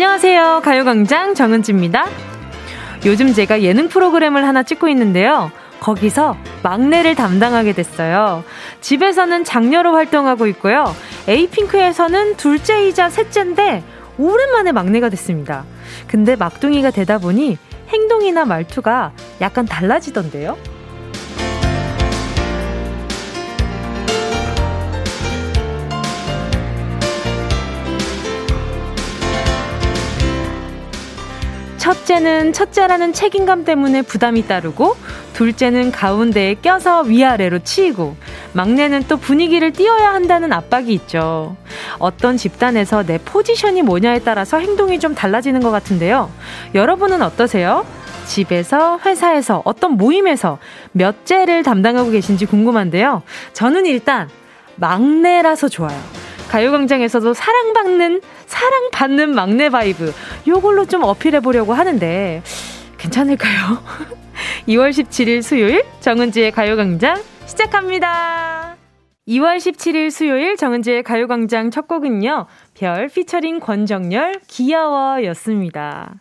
안녕하세요. 가요광장 정은지입니다. 요즘 제가 예능 프로그램을 하나 찍고 있는데요. 거기서 막내를 담당하게 됐어요. 집에서는 장녀로 활동하고 있고요. 에이핑크에서는 둘째이자 셋째인데 오랜만에 막내가 됐습니다. 근데 막둥이가 되다 보니 행동이나 말투가 약간 달라지던데요. 첫째는 첫째라는 책임감 때문에 부담이 따르고, 둘째는 가운데에 껴서 위아래로 치이고, 막내는 또 분위기를 띄워야 한다는 압박이 있죠. 어떤 집단에서 내 포지션이 뭐냐에 따라서 행동이 좀 달라지는 것 같은데요. 여러분은 어떠세요? 집에서, 회사에서, 어떤 모임에서 몇째를 담당하고 계신지 궁금한데요. 저는 일단 막내라서 좋아요. 가요광장에서도 사랑받는, 사랑받는 막내 vibe. 요걸로 좀 어필해 보려고 하는데, 괜찮을까요? 2월 17일 수요일 정은지의 가요광장 시작합니다. 2월 17일 수요일 정은지의 가요광장 첫 곡은요, 별 피처링 권정열 귀여워 였습니다.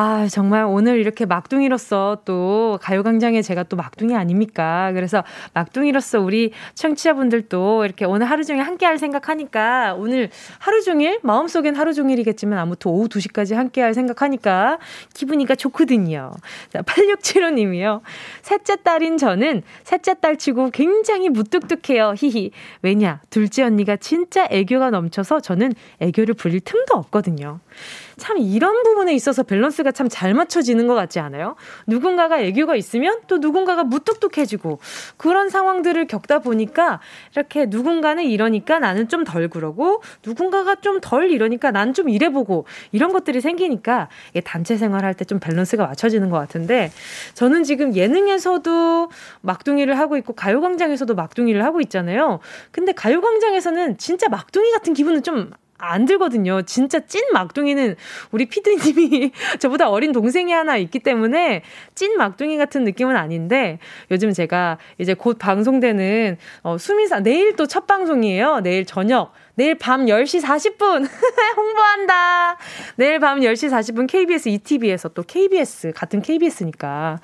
아, 정말 오늘 이렇게 막둥이로서 또 가요광장에 제가 또 막둥이 아닙니까? 그래서 막둥이로서 우리 청취자분들도 이렇게 오늘 하루 종일 함께 할 생각하니까 오늘 하루 종일, 마음속엔 하루 종일이겠지만 아무튼 오후 2시까지 함께 할 생각하니까 기분이가 좋거든요. 자, 8675님이요. 셋째 딸인 저는 셋째 딸 치고 굉장히 무뚝뚝해요. 히히. 왜냐? 둘째 언니가 진짜 애교가 넘쳐서 저는 애교를 부릴 틈도 없거든요. 참 이런 부분에 있어서 밸런스가 참 잘 맞춰지는 것 같지 않아요? 누군가가 애교가 있으면 또 누군가가 무뚝뚝해지고 그런 상황들을 겪다 보니까 이렇게 누군가는 이러니까 나는 좀 덜 그러고 누군가가 좀 덜 이러니까 난 좀 이래보고 이런 것들이 생기니까 단체 생활할 때 좀 밸런스가 맞춰지는 것 같은데 저는 지금 예능에서도 막둥이를 하고 있고 가요광장에서도 막둥이를 하고 있잖아요. 근데 가요광장에서는 진짜 막둥이 같은 기분은 좀 안 들거든요. 진짜 찐 막둥이는 우리 피디님이 저보다 어린 동생이 하나 있기 때문에 찐 막둥이 같은 느낌은 아닌데 요즘 제가 이제 곧 방송되는 어, 수미사 내일 또 첫 방송이에요. 내일 저녁 내일 밤 10시 40분 홍보한다. 내일 밤 10시 40분 KBS ETV에서 또 KBS 같은 KBS니까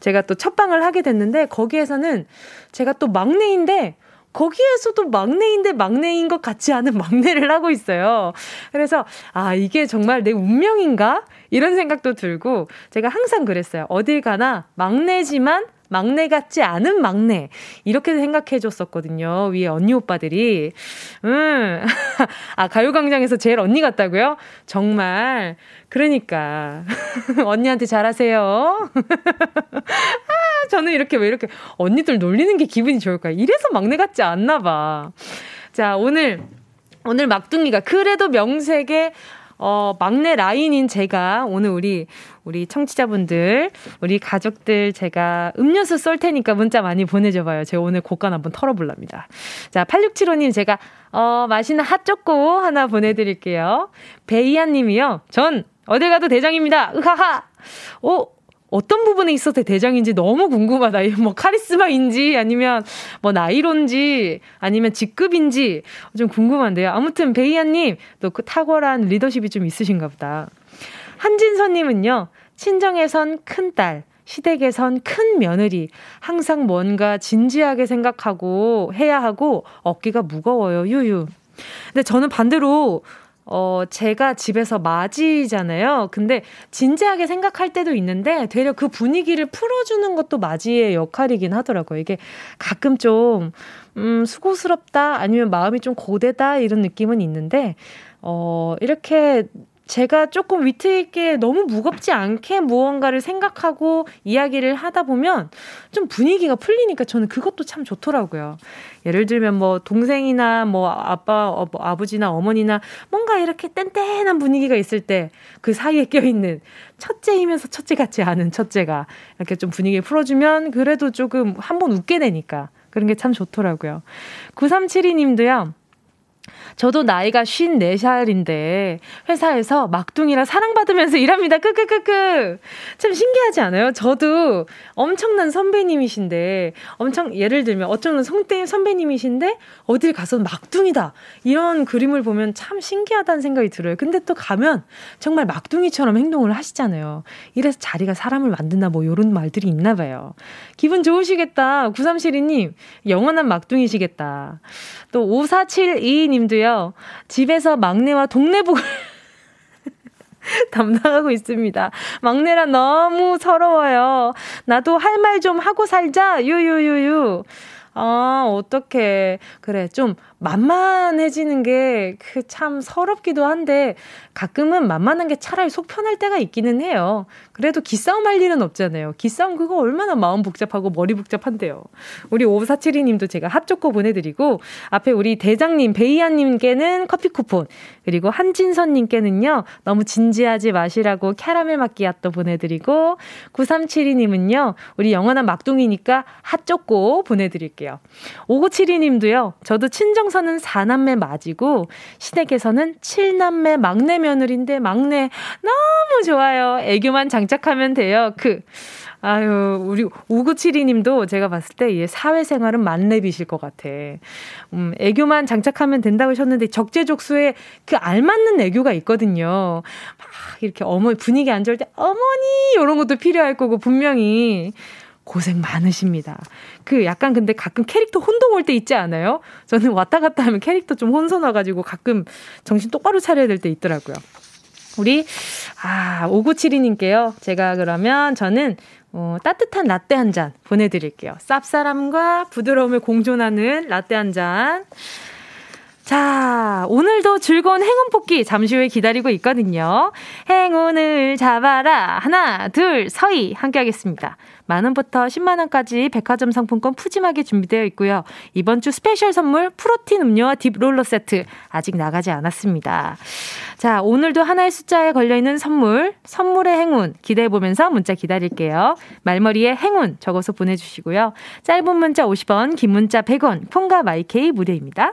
제가 또 첫 방을 하게 됐는데 거기에서는 제가 또 막내인데 거기에서도 막내인데 막내인 것 같지 않은 막내를 하고 있어요. 그래서, 아, 이게 정말 내 운명인가? 이런 생각도 들고, 제가 항상 그랬어요. 어딜 가나 막내지만 막내 같지 않은 막내. 이렇게 생각해 줬었거든요. 위에 언니 오빠들이. 음. 아, 가요광장에서 제일 언니 같다고요? 정말. 그러니까. 언니한테 잘하세요. 아, 저는 이렇게 왜 이렇게 언니들 놀리는 게 기분이 좋을까요? 이래서 막내 같지 않나 봐. 자, 오늘. 오늘 막둥이가 그래도 명색에 어, 막내 라인인 제가 오늘 우리, 우리 청취자분들, 우리 가족들 제가 음료수 쏠 테니까 문자 많이 보내줘봐요. 제가 오늘 곡간 한번 털어볼랍니다. 자, 8675님 제가, 어, 맛있는 핫초코 하나 보내드릴게요. 베이안 님이요. 전 어딜 가도 대장입니다. 으하하! 오, 어떤 부분에 있어서 대장인지 너무 궁금하다. 뭐 카리스마인지 아니면 뭐 나이론지 아니면 직급인지 좀 궁금한데요. 아무튼 베이아님 또 그 탁월한 리더십이 좀 있으신가 보다. 한진서님은요. 친정에선 큰 딸, 시댁에선 큰 며느리. 항상 뭔가 진지하게 생각하고 해야 하고 어깨가 무거워요. 유유. 근데 저는 반대로 어, 제가 집에서 맞이잖아요. 근데 진지하게 생각할 때도 있는데 되려 그 분위기를 풀어주는 것도 맞이의 역할이긴 하더라고요. 이게 가끔 좀, 음, 수고스럽다 아니면 마음이 좀 고되다 이런 느낌은 있는데, 어, 이렇게 제가 조금 위트 있게 너무 무겁지 않게 무언가를 생각하고 이야기를 하다 보면 좀 분위기가 풀리니까 저는 그것도 참 좋더라고요. 예를 들면 뭐 동생이나 뭐 아빠, 어, 뭐 아버지나 어머니나 뭔가 이렇게 뗀뗀한 분위기가 있을 때 그 사이에 껴있는 첫째이면서 첫째 같지 않은 첫째가 이렇게 좀 분위기 풀어주면 그래도 조금 한번 웃게 되니까 그런 게 참 좋더라고요. 9372님도요. 저도 나이가 54살인데 회사에서 막둥이라 사랑받으면서 일합니다. 끄끄끄끄. 참 신기하지 않아요? 저도 엄청난 선배님이신데 엄청 예를 들면 어쩌면 성대 선배님이신데 어딜 가서 막둥이다. 이런 그림을 보면 참 신기하다는 생각이 들어요. 근데 또 가면 정말 막둥이처럼 행동을 하시잖아요. 이래서 자리가 사람을 만든다 뭐 이런 말들이 있나 봐요. 기분 좋으시겠다. 9372님, 영원한 막둥이시겠다. 또 5472님도요, 집에서 막내와 동네북을 담당하고 있습니다. 막내라 너무 서러워요. 나도 할 말 좀 하고 살자. 유유유유. 아, 어떡해. 그래, 좀 만만해지는 게 그 참 서럽기도 한데 가끔은 만만한 게 차라리 속 편할 때가 있기는 해요. 그래도 기싸움 할 일은 없잖아요. 기싸움 그거 얼마나 마음 복잡하고 머리 복잡한데요. 우리 5472님도 제가 핫초코 보내드리고 앞에 우리 대장님 베이아님께는 커피 쿠폰 그리고 한진선님께는요 너무 진지하지 마시라고 캐러멜 마끼아또 보내드리고 9372님은요 우리 영원한 막둥이니까 핫초코 보내드릴게요. 5972님도요 저도 친정 신정선은 4남매 맞이고 시댁에서는 7남매 막내 며느리인데 막내 너무 좋아요. 애교만 장착하면 돼요. 그 아유, 우리 5972님도 제가 봤을 때이 사회생활은 만렙이실 것 같아. 음, 애교만 장착하면 된다고 하셨는데 적재적소에 그 알맞는 애교가 있거든요. 막 이렇게 어머니 분위기 안 좋을 때 어머니 이런 것도 필요할 거고 분명히 고생 많으십니다. 그 약간 근데 가끔 캐릭터 혼동 올 때 있지 않아요? 저는 왔다 갔다 하면 캐릭터 좀 혼선 와가지고 가끔 정신 똑바로 차려야 될 때 있더라고요. 우리, 아, 5972님께요. 제가 그러면 저는 어, 따뜻한 라떼 한 잔 보내드릴게요. 쌉싸람과 부드러움을 공존하는 라떼 한 잔. 자, 오늘도 즐거운 행운 뽑기 잠시 후에 기다리고 있거든요. 행운을 잡아라. 하나, 둘, 서희. 함께 하겠습니다. 만원부터 10만원까지 백화점 상품권 푸짐하게 준비되어 있고요. 이번 주 special 선물 프로틴 음료와 딥롤러 세트 아직 나가지 않았습니다. 자, 오늘도 하나의 숫자에 걸려있는 선물, 선물의 행운 기대해보면서 문자 기다릴게요. 말머리에 행운 적어서 보내주시고요. 짧은 문자 50원, 긴 문자 100원, 콩과 마이케이 무료입니다.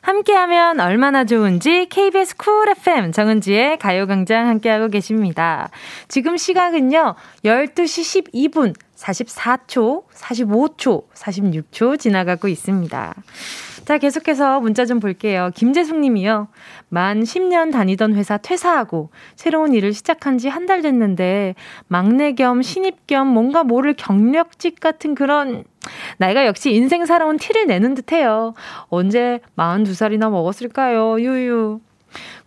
함께하면 얼마나 좋은지 KBS 쿨 FM 정은지의 가요광장 함께하고 계십니다. 지금 시각은요 12시 12분 44초, 45초, 46초 지나가고 있습니다. 자, 계속해서 문자 좀 볼게요. 김재숙 님이요. 만 10년 다니던 회사 퇴사하고 새로운 일을 시작한 지 한 달 됐는데 막내 겸 신입 겸 뭔가 모를 경력직 같은 그런 나이가 역시 인생 살아온 티를 내는 듯 해요. 언제 42살이나 먹었을까요? 유유.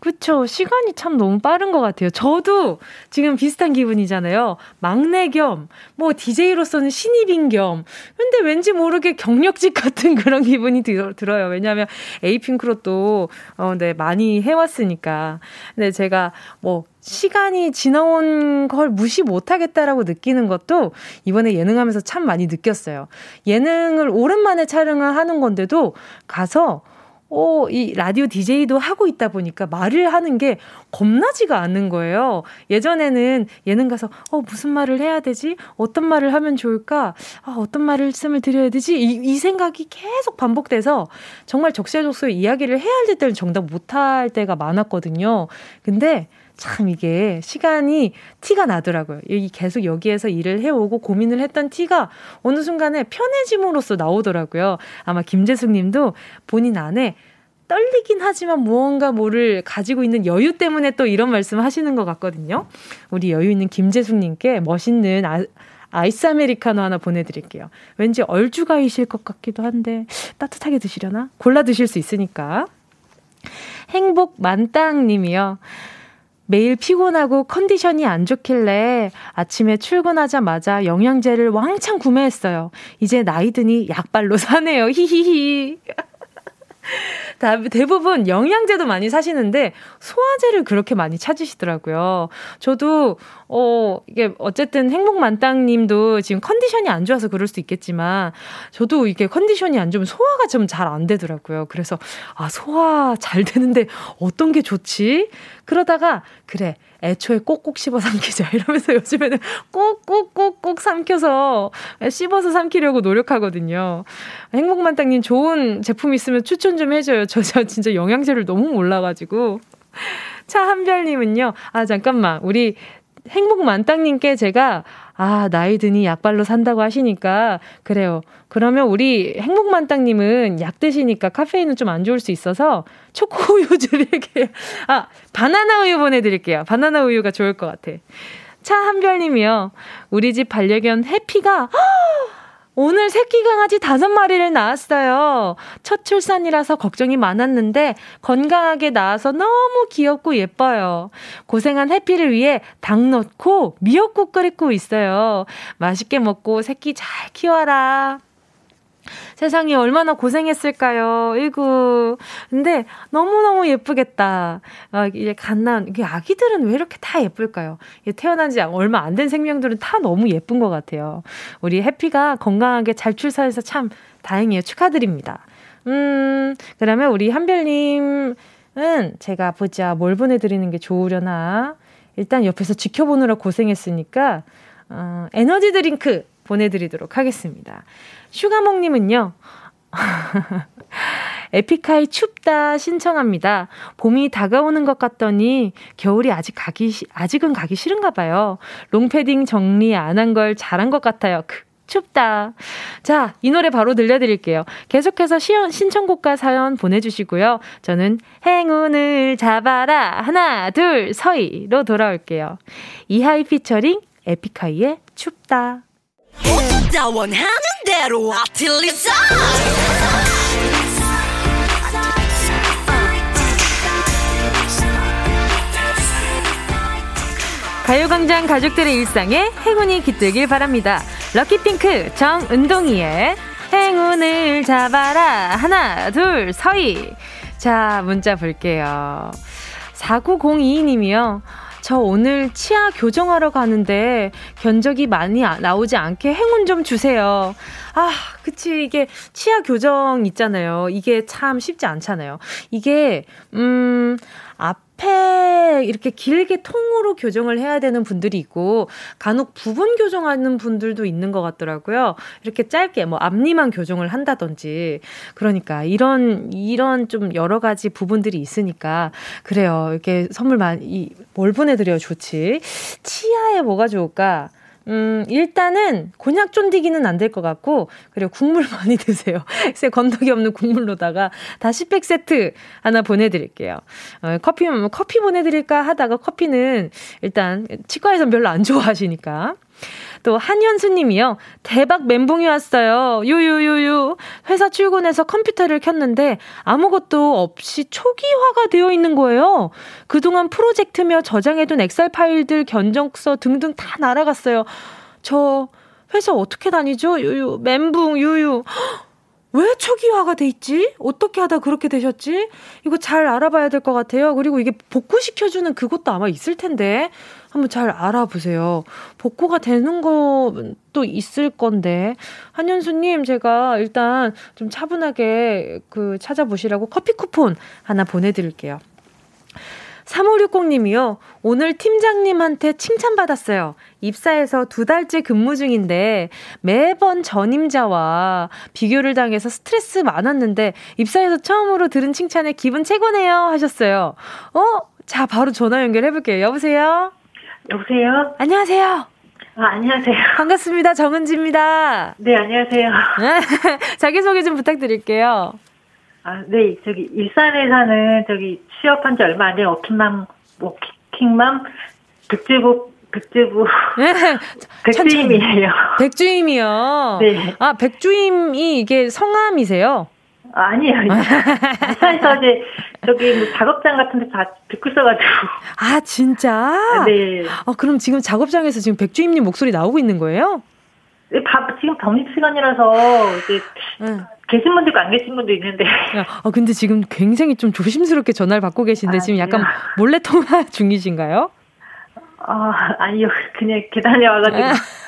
그쵸. 시간이 참 너무 빠른 것 같아요. 저도 지금 비슷한 기분이잖아요. 막내 겸, 뭐, DJ로서는 신입인 겸. 근데 왠지 모르게 경력직 같은 그런 기분이 들, 들어요. 왜냐하면 에이핑크로 또, 어, 네, 많이 해왔으니까. 근데 제가 뭐, 시간이 지나온 걸 무시 못하겠다라고 느끼는 것도 이번에 예능하면서 참 많이 느꼈어요. 예능을 오랜만에 촬영을 하는 건데도 가서 어, 이 라디오 DJ도 하고 있다 보니까 말을 하는 게 겁나지가 않는 거예요. 예전에는 예능 가서, 어, 무슨 말을 해야 되지? 어떤 말을 하면 좋을까? 아, 어떤 말씀을 드려야 되지? 이, 이 생각이 계속 반복돼서 정말 적세적소에 이야기를 해야 할 때는 정답 못할 때가 많았거든요. 근데 참 이게 시간이 티가 나더라고요. 이 계속 여기에서 일을 해오고 고민을 했던 티가 어느 순간에 편해짐으로써 나오더라고요. 아마 김재숙 님도 본인 안에 떨리긴 하지만 무언가 뭐를 가지고 있는 여유 때문에 또 이런 말씀 하시는 것 같거든요. 우리 여유 있는 김재숙 님께 멋있는 아, 아이스 아메리카노 하나 보내드릴게요. 왠지 얼주가이실 것 같기도 한데 따뜻하게 드시려나? 골라 드실 수 있으니까. 행복 만땅 님이요. 매일 피곤하고 컨디션이 안 좋길래 아침에 출근하자마자 영양제를 왕창 구매했어요. 이제 나이 드니 약발로 사네요. 히히히. 대부분 영양제도 많이 사시는데 소화제를 그렇게 많이 찾으시더라고요. 저도 어 이게 어쨌든 행복만땅님도 지금 컨디션이 안 좋아서 그럴 수 있겠지만 저도 이게 컨디션이 안 좋으면 소화가 좀 잘 안 되더라고요. 그래서 아 소화 잘 되는데 어떤 게 좋지? 그러다가 그래 애초에 꼭꼭 씹어 삼키자 이러면서 요즘에는 꼭꼭꼭꼭 삼켜서 씹어서 삼키려고 노력하거든요. 행복만땅님 좋은 제품 있으면 추천 좀 해줘요. 저, 저 진짜 영양제를 너무 몰라가지고. 차한별님은요. 아 잠깐만 우리 행복만땅님께 제가 아, 나이 드니 약발로 산다고 하시니까, 그래요. 그러면 우리 행복만땅님은 약 드시니까 카페인은 좀 안 좋을 수 있어서 초코우유 드릴게요. 아, 바나나 우유 보내드릴게요. 바나나 우유가 좋을 것 같아. 차한별님이요. 우리 집 반려견 해피가, 오늘 새끼 강아지 다섯 마리를 낳았어요. 첫 출산이라서 걱정이 많았는데 건강하게 낳아서 너무 귀엽고 예뻐요. 고생한 해피를 위해 닭 넣고 미역국 끓이고 있어요. 맛있게 먹고 새끼 잘 키워라. 세상에 얼마나 고생했을까요? 일구. 근데 너무너무 예쁘겠다. 아, 이제 갓난, 이게 아기들은 왜 이렇게 다 예쁠까요? 태어난 지 얼마 안 된 생명들은 다 너무 예쁜 것 같아요. 우리 해피가 건강하게 잘 출산해서 참 다행이에요. 축하드립니다. 음, 그러면 우리 한별님은 제가 보자. 뭘 보내드리는 게 좋으려나. 일단 옆에서 지켜보느라 고생했으니까, 어, 에너지 드링크 보내드리도록 하겠습니다. 슈가몽님은요, 에픽하이 춥다 신청합니다. 봄이 다가오는 것 같더니 겨울이 아직 가기, 아직은 가기 싫은가 봐요. 롱패딩 정리 안 한 걸 잘한 것 같아요. 크, 춥다. 자, 이 노래 바로 들려드릴게요. 계속해서 시연, 신청곡과 사연 보내주시고요. 저는 행운을 잡아라. 하나, 둘, 서희로 돌아올게요. 이하이 피처링 에픽하이의 춥다. 다 원하는 대로 아틀리사 가요광장 가족들의 일상에 행운이 깃들길 바랍니다. 럭키핑크 정은동이의 행운을 잡아라 하나 둘 서희 자 문자 볼게요. 4902님이요. 저 오늘 치아 교정하러 가는데 견적이 많이 나오지 않게 행운 좀 주세요. 아, 그치. 이게 치아 교정 있잖아요. 이게 참 쉽지 않잖아요. 이게, 음, 앞에 이렇게 길게 통으로 교정을 해야 되는 분들이 있고 간혹 부분 교정하는 분들도 있는 것 같더라고요. 이렇게 짧게 뭐 앞니만 교정을 한다든지 그러니까 이런 이런 좀 여러 가지 부분들이 있으니까 그래요. 이렇게 선물 많이 뭘 보내드려 좋지. 치아에 뭐가 좋을까? 음, 일단은 곤약 쫀디기는 안 될 것 같고, 그리고 국물 많이 드세요. 그래서 건더기 없는 국물로다가 다시팩 세트 하나 보내드릴게요. 어, 커피, 커피 보내드릴까 하다가 커피는 일단 치과에선 별로 안 좋아하시니까. 또 한현수님이요. 대박 멘붕이 왔어요. 유유유유. 회사 출근해서 컴퓨터를 켰는데 아무것도 없이 초기화가 되어 있는 거예요. 그동안 프로젝트며 저장해둔 엑셀 파일들, 견적서 등등 다 날아갔어요. 저 회사 어떻게 다니죠? 유유. 멘붕 유유. 왜 초기화가 돼 있지? 어떻게 하다 그렇게 되셨지? 이거 잘 알아봐야 될 것 같아요. 그리고 이게 복구시켜주는 그것도 아마 있을 텐데. 한번 잘 알아보세요. 복구가 되는 것도 있을 건데. 한현수님, 제가 일단 좀 차분하게 그 찾아보시라고 커피 쿠폰 하나 보내드릴게요. 3560님이요. 오늘 팀장님한테 칭찬받았어요. 입사해서 두 달째 근무 중인데 매번 전임자와 비교를 당해서 스트레스 많았는데 입사해서 처음으로 들은 칭찬에 기분 최고네요 하셨어요. 어? 자, 바로 전화 연결해 볼게요. 여보세요? 여보세요? 안녕하세요. 아, 안녕하세요. 반갑습니다. 정은지입니다. 네, 안녕하세요. 자기소개 좀 부탁드릴게요. 아, 네, 저기, 일산에 사는 저기 취업한 지 얼마 안 된 워킹맘, 워킹맘, 백주부, 네. 백주임이에요. 백주임이요? 네. 아, 백주임이 이게 성함이세요? 아, 니에요 회사에서 이제 저기 뭐 작업장 같은 데다 듣고 있어가지고. 아, 진짜? 네. 아, 그럼 지금 작업장에서 지금 백주임님 목소리 나오고 있는 거예요? 네, 밥, 지금 점심 시간이라서 이제 응. 계신 분도 있고 안 계신 분도 있는데. 아, 근데 지금 굉장히 좀 조심스럽게 전화를 받고 계신데 아, 지금 약간 몰래 통화 중이신가요? 아, 아니요. 그냥 계단에 와가지고.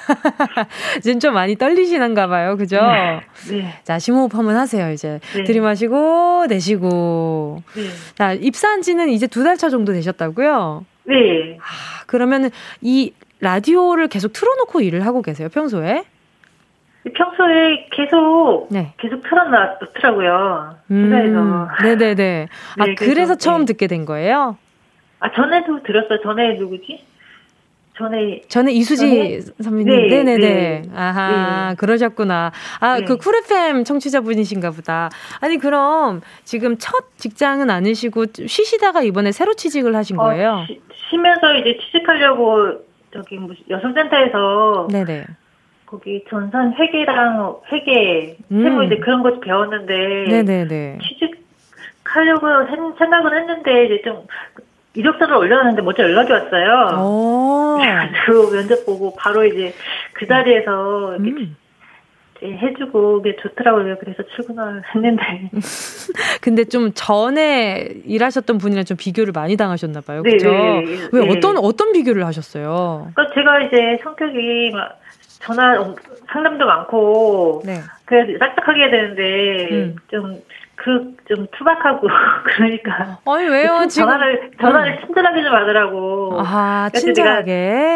지금 좀 많이 떨리시는가 봐요. 그죠? 네. 네. 자, 심호흡 한번 하세요, 이제. 네. 들이마시고, 내쉬고. 네. 자, 입사한 지는 이제 두 달 차 정도 되셨다고요? 네. 아, 그러면 이 라디오를 계속 틀어놓고 일을 하고 계세요, 평소에? 평소에 계속 네. 계속 틀어놨더라고요. 회사에서. 음, 네네네. 아 네, 그래서 처음 네. 듣게 된 거예요? 아 전에도 들었어요. 전에 누구지? 전에 전에 이수지 전에? 선배님 네, 네네네 네. 아하 네. 그러셨구나 아그 네. 쿨 FM 청취자 분이신가 보다 아니 그럼 지금 첫 직장은 아니시고 쉬시다가 이번에 새로 취직을 하신 어, 거예요? 어, 쉬, 쉬면서 이제 취직하려고 저기 여성센터에서 네네 거기 전산 회계랑 회계 음. 세무 이제 그런 것 배웠는데 네네네 취직 하려고 생각을 했는데 이제 좀 이력서를 올려놨는데 먼저 연락이 왔어요. 그래가지고 면접 보고 바로 이제 그 자리에서 이렇게 음. 해주고 게 좋더라고요. 그래서 출근을 했는데. 근데 좀 전에 일하셨던 분이랑 좀 비교를 많이 당하셨나 봐요. 네, 그렇죠? 네, 네, 왜 어떤 어떤 비교를 하셨어요? 그러니까 제가 이제 성격이 막 전화 상담도 많고 네. 그래서 딱딱하게 해야 되는데 음. 좀 그 좀 투박하고 그러니까 아니 왜요? 지금 전화를 전화를 음. 친절하게 좀 받으라고. 아 친절하게.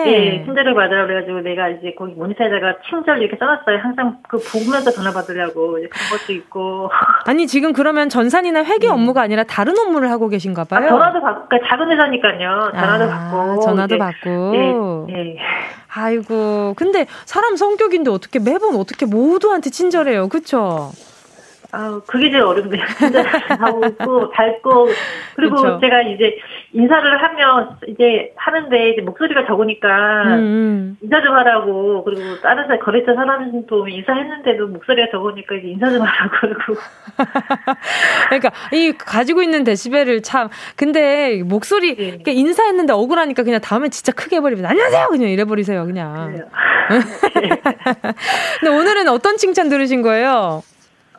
예 친절하게 받으라고 그래가지고 내가 이제 거기 모니터에다가 친절 이렇게 써놨어요. 항상 그 보면서 전화 받으려고. 이제 그런 것도 있고. 아니 지금 그러면 전산이나 회계 네. 업무가 아니라 다른 업무를 하고 계신가 봐요? 아, 전화도 받고 그러니까 작은 회사니까요. 전화도 아, 받고. 전화도 이제, 받고. 예, 예. 아이고 근데 사람 성격인데 어떻게 매번 어떻게 모두한테 친절해요? 그쵸? 아, 그게 제일 어렵네요. 진짜 하고 있고, 밝고, 그리고 그쵸. 제가 이제 인사를 하면, 이제 하는데, 이제 목소리가 적으니까, 음, 음. 인사 좀 하라고, 그리고 다른 사 거래처 사람도 인사했는데도 목소리가 적으니까 이제 인사 좀 하라고, 그러고. 그러니까, 이, 가지고 있는 데시벨을 참, 근데 목소리, 네. 그러니까 인사했는데 억울하니까 그냥 다음에 진짜 크게 해버리면, 안녕하세요! 그냥 이래버리세요, 그냥. 네. 근데 오늘은 어떤 칭찬 들으신 거예요?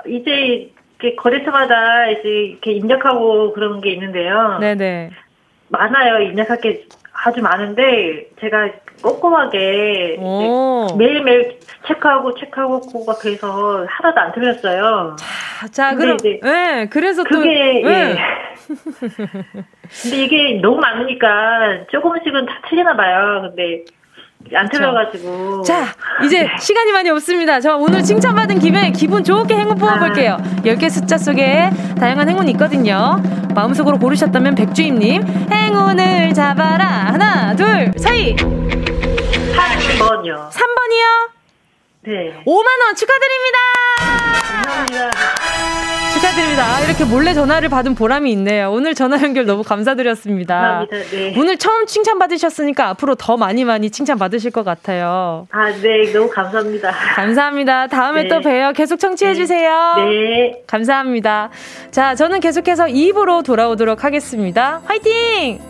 이제 이렇게 거래처마다 이제 이렇게 입력하고 그런 게 있는데요. 네네. 많아요. 입력할 게 아주 많은데 제가 꼼꼼하게 매일매일 체크하고 체크하고 막 그래서 하나도 안 틀렸어요. 자, 자 그럼 이제 네, 그래서 그게 또, 네. 예. 근데 이게 너무 많으니까 조금씩은 다 틀리나 봐요. 근데 안 틀려가지고. 자, 이제 네. 시간이 많이 없습니다. 저 오늘 칭찬받은 김에 기분 좋게 행운 뽑아볼게요. 아. 10개 숫자 속에 다양한 행운이 있거든요. 마음속으로 고르셨다면 백주임님, 행운을 잡아라. 하나, 둘, 서희. 3번이요. 3번이요? 네. 5만원 축하드립니다! 감사합니다. 축하드립니다. 이렇게 몰래 전화를 받은 보람이 있네요. 오늘 전화 연결 너무 감사드렸습니다. 감사합니다. 네. 오늘 처음 칭찬 받으셨으니까 앞으로 더 많이 많이 칭찬 받으실 것 같아요. 아, 네. 너무 감사합니다. 감사합니다. 다음에 네. 또 봬요. 계속 청취해 주세요. 네. 네. 감사합니다. 자, 저는 계속해서 2부로 돌아오도록 하겠습니다. 화이팅!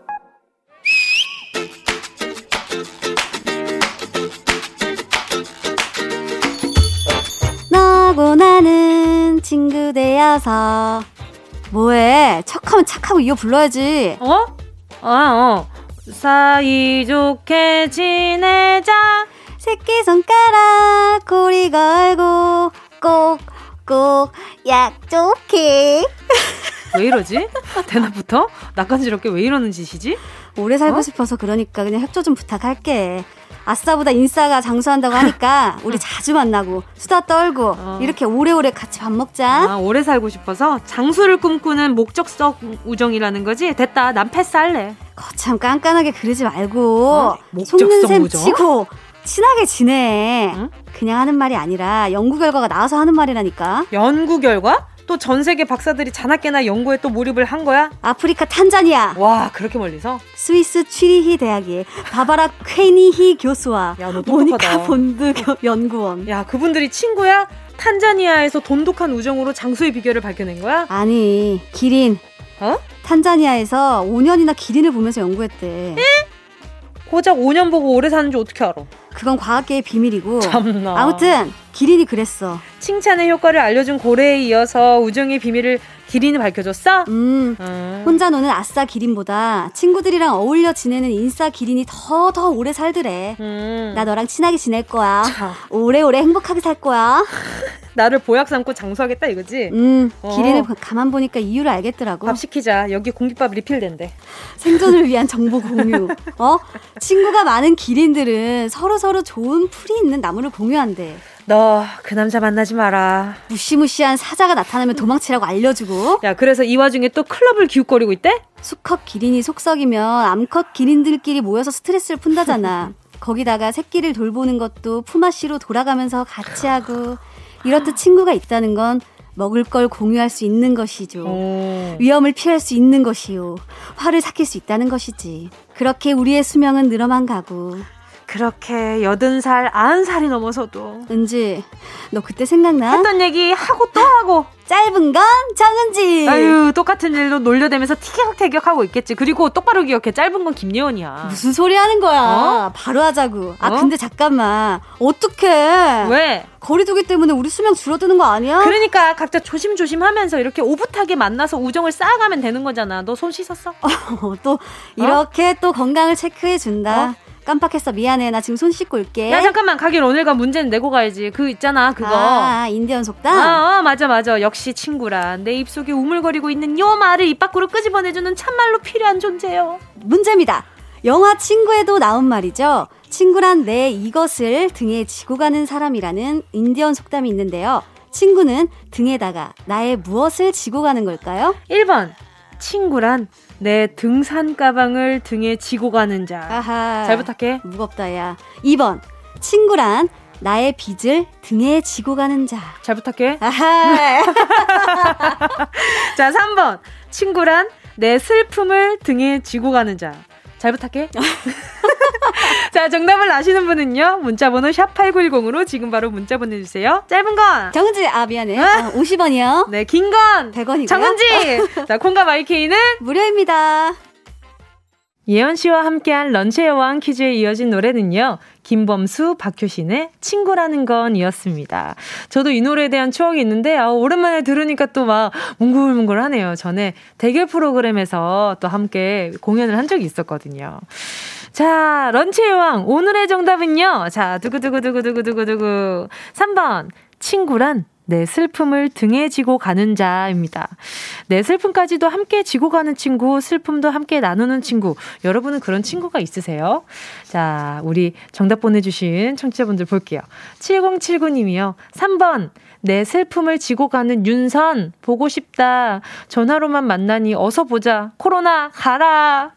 너고 나는 친구 되어서 뭐해 척하면 착하고 이어 불러야지 어? 아 어. 사이좋게 지내자 새끼손가락 고리 걸고 꼭꼭 약좋게 왜 이러지? 대낮부터? 낯간지럽게 왜 이러는 짓이지? 오래 살고 어? 싶어서 그러니까 그냥 협조 좀 부탁할게 아싸보다 인싸가 장수한다고 하니까 우리 자주 만나고 수다 떨고 어. 이렇게 오래오래 같이 밥 먹자. 아, 오래 살고 싶어서 장수를 꿈꾸는 목적적 우정이라는 거지? 됐다. 난 패스할래. 거참 깐깐하게 그러지 말고 어? 속는 셈 우정? 치고 친하게 지내. 응? 그냥 하는 말이 아니라 연구 결과가 나와서 하는 말이라니까. 연구 결과? 또 전 세계 박사들이 자나깨나 연구에 또 몰입을 한 거야? 아프리카 탄자니아. 와, 그렇게 멀리서? 스위스 취리히 대학의 바바라 퀘니히 교수와 야, 모니카 본드 연구원. 야, 그분들이 친구야? 탄자니아에서 돈독한 우정으로 장수의 비결을 밝혀낸 거야? 아니, 기린. 어? 탄자니아에서 5년이나 기린을 보면서 연구했대. 에? 고작 5년 보고 오래 사는지 어떻게 알아? 그건 과학계의 비밀이고. 참나. 아무튼 기린이 그랬어. 칭찬의 효과를 알려준 고래에 이어서 우정의 비밀을 기린이 밝혀줬어? 음, 음. 혼자 노는 아싸 기린보다 친구들이랑 어울려 지내는 인싸 기린이 더 더 오래 살더래. 음. 나 너랑 친하게 지낼 거야. 자. 오래오래 행복하게 살 거야. 나를 보약 삼고 장수하겠다 이거지? 음, 어. 기린을 가만 보니까 이유를 알겠더라고. 밥 시키자. 여기 공깃밥 리필된대. 생존을 위한 정보 공유. 어? 친구가 많은 기린들은 서로 서로 좋은 풀이 있는 나무를 공유한대. 너 그 남자 만나지 마라. 무시무시한 사자가 나타나면 도망치라고 알려주고. 야, 그래서 이 와중에 또 클럽을 기웃거리고 있대? 수컷 기린이 속썩이면 암컷 기린들끼리 모여서 스트레스를 푼다잖아. 거기다가 새끼를 돌보는 것도 품앗이로 돌아가면서 같이 하고 이렇듯 친구가 있다는 건 먹을 걸 공유할 수 있는 것이죠. 오. 위험을 피할 수 있는 것이요. 화를 삭힐 수 있다는 것이지. 그렇게 우리의 수명은 늘어만 가고 그렇게 여든 살, 아흔 살이 넘어서도. 은지, 너 그때 생각나? 했던 얘기 하고 또 하고. 짧은 건 정은지. 아유, 똑같은 일로 놀려대면서 티격태격하고 있겠지. 그리고 똑바로 기억해. 짧은 건 김예원이야. 무슨 소리 하는 거야. 어? 바로 하자고. 아, 어? 근데 잠깐만. 어떡해. 왜? 거리두기 때문에 우리 수명 줄어드는 거 아니야? 그러니까 각자 조심조심 하면서 이렇게 오붓하게 만나서 우정을 쌓아가면 되는 거잖아. 너 손 씻었어? 어, 또 이렇게 어? 또 건강을 체크해 준다. 어? 깜빡했어. 미안해. 나 지금 손 씻고 올게. 야 잠깐만. 가긴 오늘 가 문제는 내고 가야지. 그 있잖아 그거. 아 인디언 속담? 아, 어, 맞아 맞아. 역시 친구란 내 입속에 우물거리고 있는 요 말을 입 밖으로 끄집어내주는 참말로 필요한 존재요. 문제입니다. 영화 친구에도 나온 말이죠. 친구란 내 이것을 등에 지고 가는 사람이라는 인디언 속담이 있는데요. 친구는 등에다가 나의 무엇을 지고 가는 걸까요? 1번. 친구란 내 등산 가방을 등에 지고 가는 자. 아하, 잘 부탁해. 무겁다, 야. 2번. 친구란 나의 빚을 등에 지고 가는 자. 잘 부탁해. 아하. 자, 3번. 친구란 내 슬픔을 등에 지고 가는 자. 잘 부탁해. 자, 정답을 아시는 분은요. 문자번호 샵8910으로 지금 바로 문자 보내주세요. 짧은 건. 정은지, 아, 미안해. 어? 어, 50원이요. 네, 긴 건. 100원이고요. 정은지. 자, 콩과 마이케이는. 무료입니다. 예원 씨와 함께한 런치의 왕 퀴즈에 이어진 노래는요. 김범수, 박효신의 친구라는 건이었습니다. 저도 이 노래에 대한 추억이 있는데, 아, 오랜만에 들으니까 또 막 뭉글뭉글 하네요. 전에 대결 프로그램에서 또 함께 공연을 한 적이 있었거든요. 자, 런치의 왕. 오늘의 정답은요. 자, 두구두구두구두구두구두구. 3번. 친구란 내 슬픔을 등에 지고 가는 자입니다. 내 슬픔까지도 함께 지고 가는 친구, 슬픔도 함께 나누는 친구. 여러분은 그런 친구가 있으세요? 자, 우리 정답 보내주신 청취자분들 볼게요. 7079님이요. 3번. 내 슬픔을 지고 가는 윤선. 보고 싶다. 전화로만 만나니 어서 보자. 코로나 가라.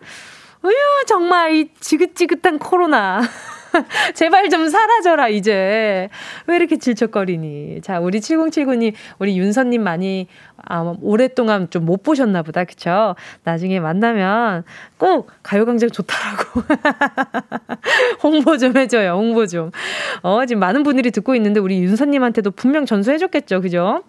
으유, 정말 이 지긋지긋한 코로나. 제발 좀 사라져라, 이제. 왜 이렇게 질척거리니? 자, 우리 7079님, 우리 윤선님 많이, 아, 오랫동안 좀 못 보셨나 보다. 그쵸? 나중에 만나면 꼭 가요광장 좋다라고. 홍보 좀 해줘요, 홍보 좀. 어, 지금 많은 분들이 듣고 있는데 우리 윤선님한테도 분명 전수해줬겠죠, 그죠?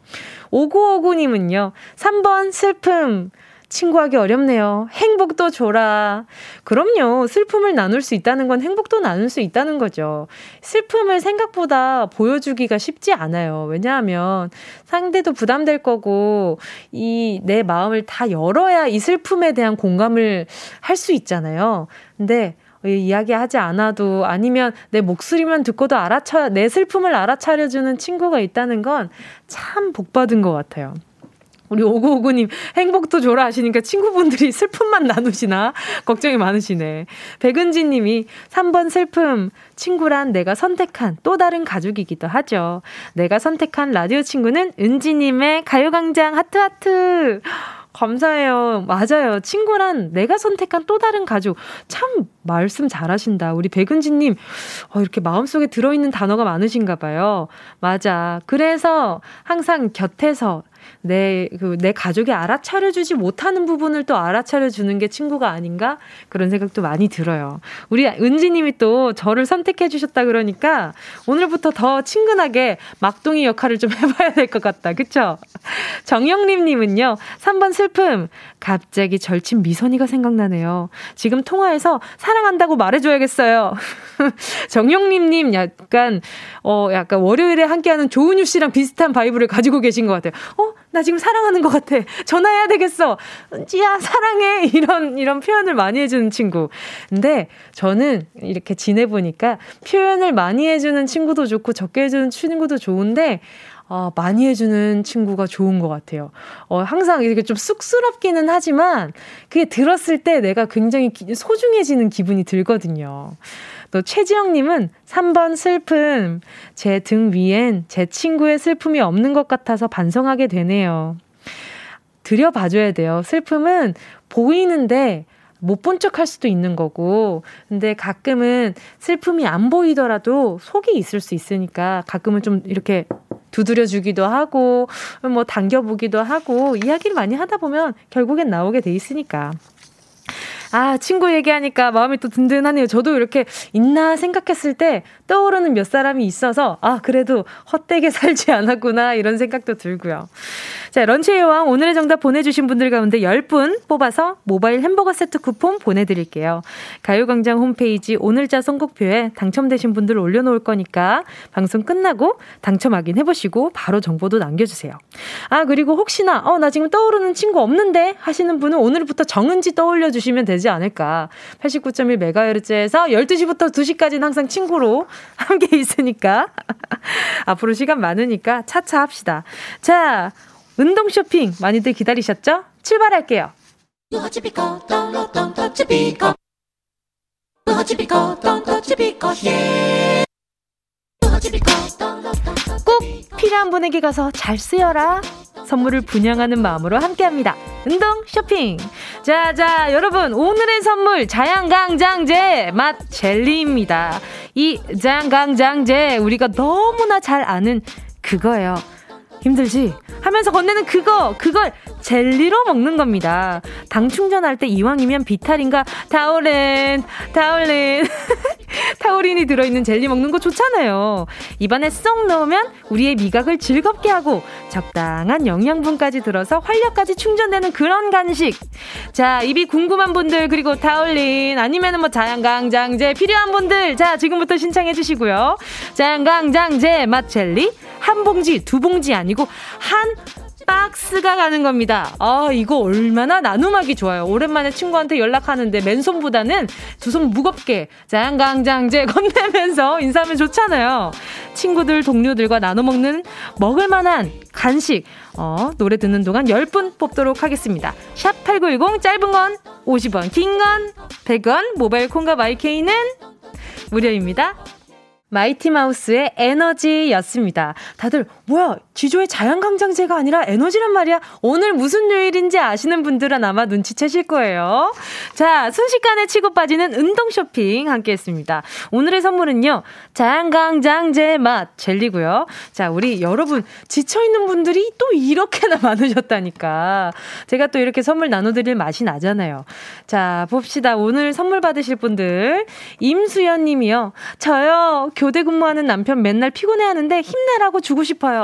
5959님은요, 3번 슬픔. 친구하기 어렵네요. 행복도 줘라. 그럼요. 슬픔을 나눌 수 있다는 건 행복도 나눌 수 있다는 거죠. 슬픔을 생각보다 보여주기가 쉽지 않아요. 왜냐하면 상대도 부담될 거고, 이 내 마음을 다 열어야 이 슬픔에 대한 공감을 할 수 있잖아요. 근데 이야기하지 않아도 아니면 내 목소리만 듣고도 알아차 내 슬픔을 알아차려주는 친구가 있다는 건 참 복받은 것 같아요. 우리 오구오구님 행복도 줘라 하시니까 친구분들이 슬픔만 나누시나 걱정이 많으시네. 백은지 님이 3번 슬픔 친구란 내가 선택한 또 다른 가족이기도 하죠. 내가 선택한 라디오 친구는 은지님의 가요광장 하트하트. 감사해요. 맞아요. 친구란 내가 선택한 또 다른 가족. 참 말씀 잘하신다. 우리 백은지님, 어, 이렇게 마음속에 들어있는 단어가 많으신가 봐요. 맞아. 그래서 항상 곁에서 내, 그, 내 가족이 알아차려주지 못하는 부분을 또 알아차려주는 게 친구가 아닌가? 그런 생각도 많이 들어요. 우리 은지님이 또 저를 선택해주셨다 그러니까 오늘부터 더 친근하게 막둥이 역할을 좀 해봐야 될 것 같다. 그쵸? 정영림님은요, 3번 슬픔. 갑자기 절친 미선이가 생각나네요. 지금 통화해서 사랑한다고 말해줘야겠어요. 정영림님 약간, 어, 약간 월요일에 함께하는 조은유 씨랑 비슷한 바이브를 가지고 계신 것 같아요. 어? 나 지금 사랑하는 것 같아. 전화해야 되겠어. 은지야, 사랑해. 이런, 이런 표현을 많이 해주는 친구. 근데 저는 이렇게 지내보니까 표현을 많이 해주는 친구도 좋고 적게 해주는 친구도 좋은데, 어, 많이 해주는 친구가 좋은 것 같아요. 어, 항상 이렇게 좀 쑥스럽기는 하지만, 그게 들었을 때 내가 굉장히 소중해지는 기분이 들거든요. 또 최지영님은 3번 슬픔. 제 등 위엔 제 친구의 슬픔이 없는 것 같아서 반성하게 되네요. 들여봐줘야 돼요. 슬픔은 보이는데 못 본 척 할 수도 있는 거고. 근데 가끔은 슬픔이 안 보이더라도 속이 있을 수 있으니까 가끔은 좀 이렇게 두드려 주기도 하고, 뭐 당겨보기도 하고, 이야기를 많이 하다 보면 결국엔 나오게 돼 있으니까. 아, 친구 얘기하니까 마음이 또 든든하네요. 저도 이렇게 있나 생각했을 때 떠오르는 몇 사람이 있어서, 아, 그래도 헛되게 살지 않았구나, 이런 생각도 들고요. 자, 런치의 왕 오늘의 정답 보내주신 분들 가운데 10분 뽑아서 모바일 햄버거 세트 쿠폰 보내드릴게요. 가요광장 홈페이지 오늘자 선곡표에 당첨되신 분들 올려놓을 거니까 방송 끝나고 당첨 확인해보시고 바로 정보도 남겨주세요. 아, 그리고 혹시나, 어, 나 지금 떠오르는 친구 없는데 하시는 분은 오늘부터 정은지 떠올려주시면 되지 않을까. 89.1MHz에서 12시부터 2시까지는 항상 친구로 함께 있으니까. 앞으로 시간 많으니까 차차 합시다. 자, 운동 쇼핑 많이들 기다리셨죠? 출발할게요. 꼭 필요한 분에게 가서 잘 쓰여라. 선물을 분양하는 마음으로 함께합니다. 운동 쇼핑. 자, 자, 여러분 오늘의 선물 자양강장제 맛 젤리입니다. 이 자양강장제 우리가 너무나 잘 아는 그거예요. 힘들지? 하면서 건네는 그거, 그걸 젤리로 먹는 겁니다. 당 충전할 때 이왕이면 비타린과 타우린, 타우린, 타우린이 들어있는 젤리 먹는 거 좋잖아요. 입안에 쏙 넣으면 우리의 미각을 즐겁게 하고 적당한 영양분까지 들어서 활력까지 충전되는 그런 간식. 자, 입이 궁금한 분들, 그리고 타올린, 아니면은 뭐 자양강장제 필요한 분들, 자, 지금부터 신청해 주시고요. 자양강장제 맛 젤리, 한 봉지, 두 봉지 아니고, 한 박스가 가는 겁니다. 아, 이거 얼마나 나눔하기 좋아요. 오랜만에 친구한테 연락하는데 맨손보다는 두 손 무겁게 자양강장제 건네면서 인사하면 좋잖아요. 친구들, 동료들과 나눠 먹는 먹을 만한 간식. 어, 노래 듣는 동안 10분 뽑도록 하겠습니다. 샵 8910 짧은 건 50원, 긴 건 100원, 모바일 콩과 마이케이는 무료입니다. 마이티 마우스의 에너지였습니다. 다들 뭐야 지조의 자연강장제가 아니라 에너지란 말이야. 오늘 무슨 요일인지 아시는 분들은 아마 눈치채실 거예요. 자 순식간에 치고 빠지는 운동 쇼핑 함께 했습니다. 오늘의 선물은요 자연강장제 맛 젤리고요. 자 우리 여러분 지쳐 있는 분들이 또 이렇게나 많으셨다니까 제가 또 이렇게 선물 나눠드릴 맛이 나잖아요. 자 봅시다 오늘 선물 받으실 분들 임수연 님이요. 저요. 교대 근무하는 남편 맨날 피곤해 하는데 힘내라고 주고 싶어요.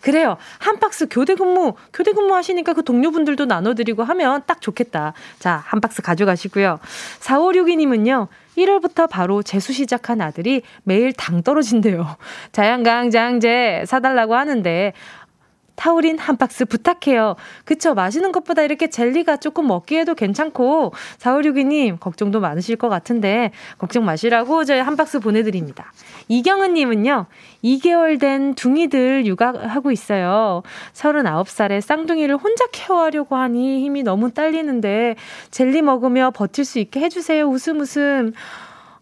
그래요. 한 박스 교대 근무, 교대 근무 하시니까 그 동료분들도 나눠드리고 하면 딱 좋겠다. 자, 한 박스 가져가시고요. 4562님은요. 1월부터 바로 재수 시작한 아들이 매일 당 떨어진대요. 자연강장제 사달라고 하는데 타우린 한 박스 부탁해요. 그쵸. 마시는 것보다 이렇게 젤리가 조금 먹기에도 괜찮고, 4562님, 걱정도 많으실 것 같은데, 걱정 마시라고 저희 한 박스 보내드립니다. 이경은님은요, 2개월 된 둥이들 육아하고 있어요. 39살에 쌍둥이를 혼자 케어하려고 하니 힘이 너무 딸리는데, 젤리 먹으며 버틸 수 있게 해주세요. 웃음 웃음.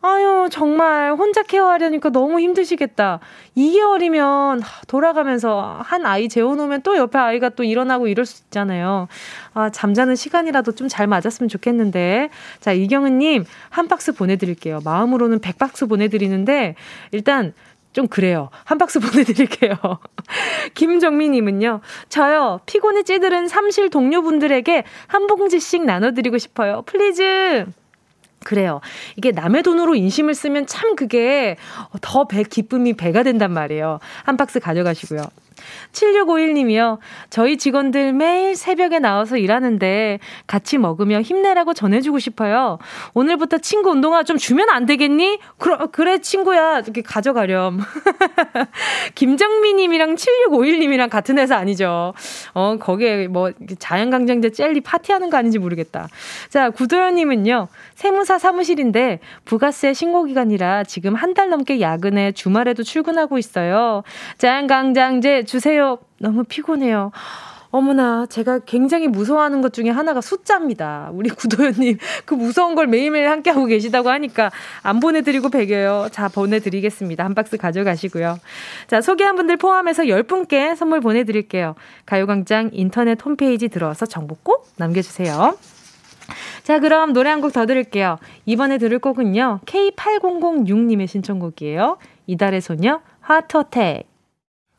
아유, 정말 혼자 케어하려니까 너무 힘드시겠다. 2개월이면 돌아가면서 한 아이 재워놓으면 또 옆에 아이가 또 일어나고 이럴 수 있잖아요. 아, 잠자는 시간이라도 좀 잘 맞았으면 좋겠는데. 자, 이경은님, 한 박스 보내드릴게요. 마음으로는 100박스 보내드리는데, 일단 좀 그래요. 한 박스 보내드릴게요. 김정민님은요, 저요, 피곤해 찌들은 삼실 동료분들에게 한 봉지씩 나눠드리고 싶어요. please! 그래요. 이게 남의 돈으로 인심을 쓰면 참 그게 더 배, 기쁨이 배가 된단 말이에요. 한 박스 가져가시고요. 7651님이요. 저희 직원들 매일 새벽에 나와서 일하는데 같이 먹으며 힘내라고 전해주고 싶어요. 오늘부터 친구 운동화 좀 주면 안 되겠니? 그러, 그래, 친구야. 이렇게 가져가렴. 김정미님이랑 7651님이랑 같은 회사 아니죠. 어, 거기에 뭐 자연강장제 젤리 파티하는 거 아닌지 모르겠다. 자, 구도현님은요. 세무사 사무실인데 부가세 신고기간이라 지금 한 달 넘게 야근해 주말에도 출근하고 있어요. 자연강장제 주세요. 너무 피곤해요. 어머나, 제가 굉장히 무서워하는 것 중에 하나가 숫자입니다. 우리 구도현님, 그 무서운 걸 매일매일 함께하고 계시다고 하니까 안 보내드리고 배겨요. 자, 보내드리겠습니다. 한 박스 가져가시고요. 자, 소개한 분들 포함해서 10분께 선물 보내드릴게요. 가요광장 인터넷 홈페이지 들어와서 정보 꼭 남겨주세요. 자, 그럼 노래 한 곡 더 들을게요. 이번에 들을 곡은요, K8006님의 신청곡이에요. 이달의 소녀, 하트어택.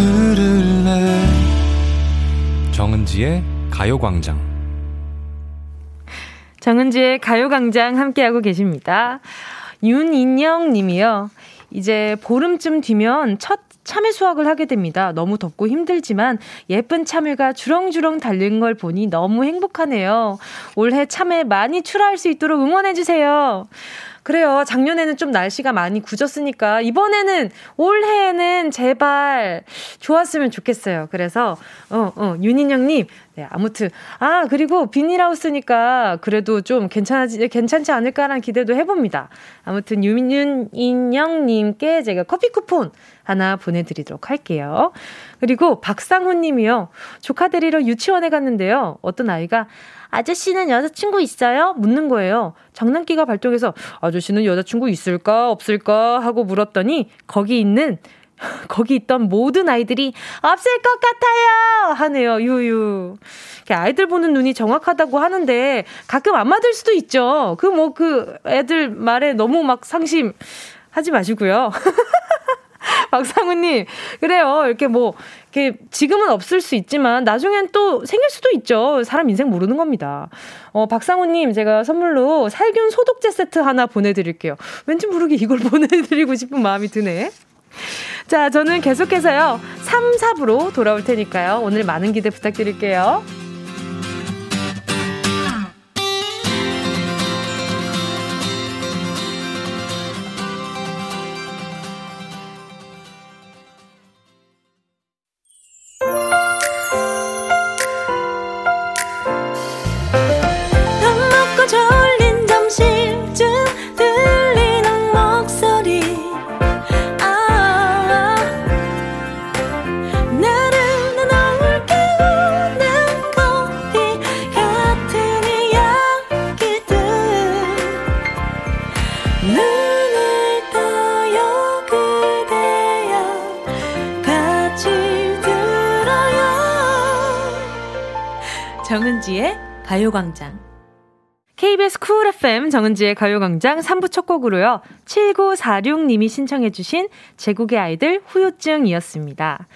들을래 정은지의 가요광장 정은지의 가요광장 함께하고 계십니다. 윤인영 님이요. 이제 보름쯤 뒤면 첫 참외 수확을 하게 됩니다. 너무 덥고 힘들지만 예쁜 참외가 주렁주렁 달린 걸 보니 너무 행복하네요. 올해 참외 많이 출하할 수 있도록 응원해주세요. 그래요. 작년에는 좀 날씨가 많이 굳었으니까 이번에는 올해에는 제발 좋았으면 좋겠어요. 그래서 어, 어, 윤인영님, 네, 아무튼 아 그리고 비닐하우스니까 그래도 좀 괜찮지 괜찮지 않을까라는 기대도 해봅니다. 아무튼 윤인영님께 제가 커피 쿠폰 하나 보내드리도록 할게요. 그리고 박상훈 님이요. 조카 데리러 유치원에 갔는데요. 어떤 아이가 아저씨는 여자친구 있어요? 묻는 거예요. 장난기가 발동해서 아저씨는 여자친구 있을까 없을까 하고 물었더니 거기 있는 거기 있던 모든 아이들이 없을 것 같아요! 하네요, 유유. 아이들 보는 눈이 정확하다고 하는데 가끔 안 맞을 수도 있죠. 그 뭐, 그 애들 말에 너무 막 상심 하지 마시고요. 박상우님, 그래요. 이렇게 뭐, 이렇게 지금은 없을 수 있지만 나중엔 또 생길 수도 있죠. 사람 인생 모르는 겁니다. 어, 박상우님, 제가 선물로 살균 소독제 세트 하나 보내드릴게요. 왠지 모르게 이걸 보내드리고 싶은 마음이 드네. 자, 저는 계속해서요. 3, 4부로 돌아올 테니까요. 오늘 많은 기대 부탁드릴게요. 가요광장. KBS 쿨 FM 정은지의 가요광장 3부 첫 곡으로요. 7946님이 신청해주신 제국의 아이들 후유증이었습니다.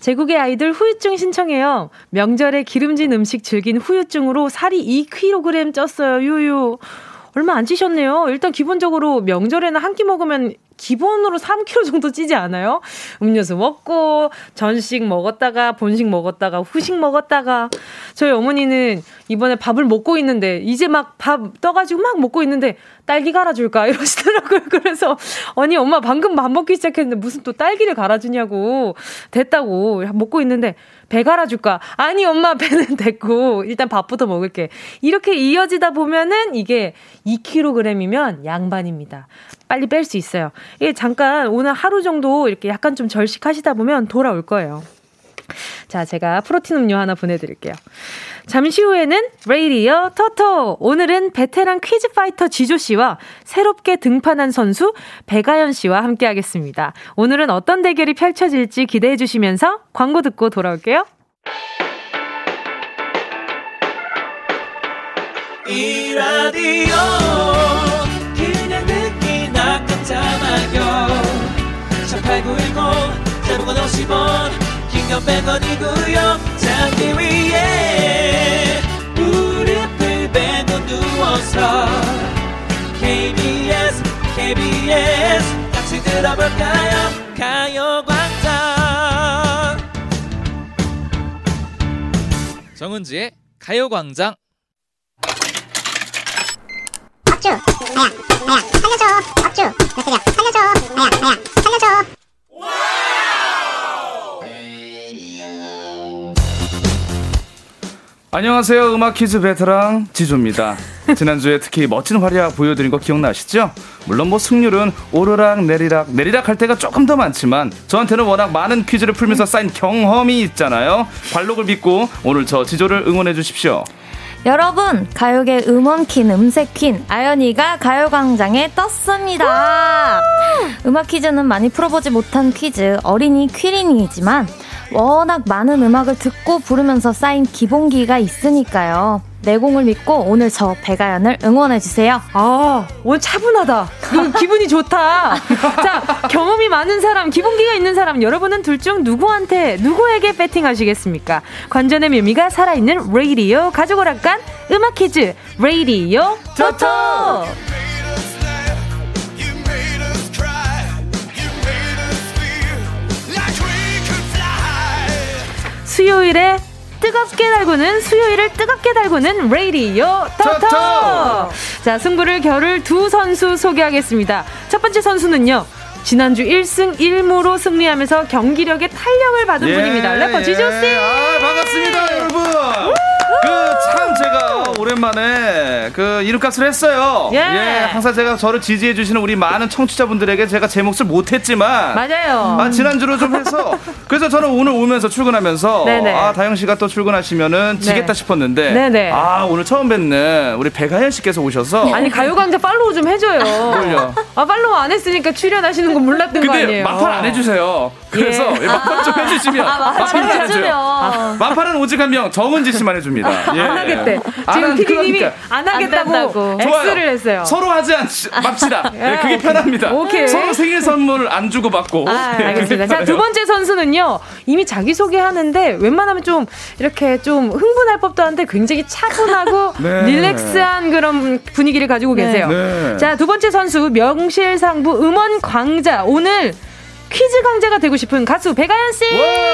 제국의 아이들 후유증 신청해요. 명절에 기름진 음식 즐긴 후유증으로 살이 2kg 쪘어요. 유유. 얼마 안 찌셨네요. 일단 기본적으로 명절에는 한 끼 먹으면 기본으로 3kg 정도 찌지 않아요? 음료수 먹고, 전식 먹었다가, 본식 먹었다가, 후식 먹었다가. 저희 어머니는 이번에 밥을 먹고 있는데, 이제 막 밥 떠가지고 막 먹고 있는데, 딸기 갈아줄까? 이러시더라고요. 그래서, 아니, 엄마 방금 밥 먹기 시작했는데 무슨 또 딸기를 갈아주냐고. 됐다고. 먹고 있는데, 배 갈아줄까? 아니, 엄마 배는 됐고, 일단 밥부터 먹을게. 이렇게 이어지다 보면은 이게 2kg이면 양반입니다. 빨리 뺄 수 있어요. 이게 잠깐 오늘 하루 정도 이렇게 약간 좀 절식하시다 보면 돌아올 거예요. 자, 제가 프로틴 음료 하나 보내드릴게요. 잠시 후에는 레이디어 토토. 오늘은 베테랑 퀴즈 파이터 지조 씨와 새롭게 등판한 선수 배가연 씨와 함께 하겠습니다. 오늘은 어떤 대결이 펼쳐질지 기대해 주시면서 광고 듣고 돌아올게요. 이 라디오 그냥 듣기나 깜짝마요 18910 대목원 50원 긴건 100원이고요. 잠기 위에 무릎을 베고 누워서 KBS KBS 같이 들어볼까요? 가요광장. 정은지의 가요광장. 업주. 나야 나야 살려줘. 업주. 몇 살이야 살려줘. 나야 나야 살려줘 안녕하세요. 음악 퀴즈 베테랑 지조입니다. 지난주에 특히 멋진 활약 보여드린 거 기억나시죠? 물론 뭐 승률은 오르락 내리락 내리락 할 때가 조금 더 많지만 저한테는 워낙 많은 퀴즈를 풀면서 쌓인 경험이 있잖아요. 관록을 믿고 오늘 저 지조를 응원해 주십시오. 여러분 가요계 음원퀸 음색퀸 아연이가 가요광장에 떴습니다. 음악 퀴즈는 많이 풀어보지 못한 퀴즈 어린이 퀴리닝이지만 워낙 많은 음악을 듣고 부르면서 쌓인 기본기가 있으니까요. 내공을 믿고 오늘 저 배가연을 응원해주세요. 아, 오늘 차분하다. 기분이 좋다. 자, 경험이 많은 사람, 기본기가 있는 사람, 여러분은 둘 중 누구한테, 누구에게 배팅하시겠습니까? 관전의 묘미가 살아있는 레이디오 가족 오락관 음악 퀴즈, 레이디오 토토! 수요일에 뜨겁게 달구는 수요일을 뜨겁게 달구는 레이디오 토토. 자 승부를 겨룰 두 선수 소개하겠습니다. 첫 번째 선수는요. 지난주 1승 1무로 승리하면서 경기력에 탄력을 받은 예, 분입니다. 래퍼 예. 지조 씨. 아, 반갑습니다, 여러분. 오랜만에 그 이름값을 했어요. 예. 예. 항상 제가 저를 지지해 주시는 우리 많은 청취자분들에게 제가 제 몫을 못했지만 맞아요. 아 지난주로 좀 해서 그래서 저는 오늘 오면서 출근하면서 네네. 아 다영 씨가 또 출근하시면은 네. 지겠다 네. 싶었는데 네네. 아 오늘 처음 뵙는 우리 백하연 씨께서 오셔서 아니 가요광장 팔로우 좀 해줘요. 아 팔로우 안 했으니까 출연하시는 거 몰랐던 거 아니에요? 마팔 안 해주세요. 그래서 예. 마팔 좀 해주시면 아, 마팔 해주면 마팔은 오직 한 명 정은지 씨만 해줍니다. 예. 안 하겠대. 지금 피디님이 그러니까. 안 하겠다고 X를 했어요. 서로 하지 않, 맙시다. 네, 그게 편합니다. 오케이. 서로 생일 선물을 안 주고 받고. 아, 네, 알겠습니다. 자, 두 번째 선수는요. 이미 자기소개 하는데 웬만하면 좀 이렇게 좀 흥분할 법도 한데 굉장히 차분하고 네. 릴렉스한 그런 분위기를 가지고 네. 계세요. 네. 자, 두 번째 선수 명실상부 음원 광자. 오늘 퀴즈 강자가 되고 싶은 가수 배가연 씨.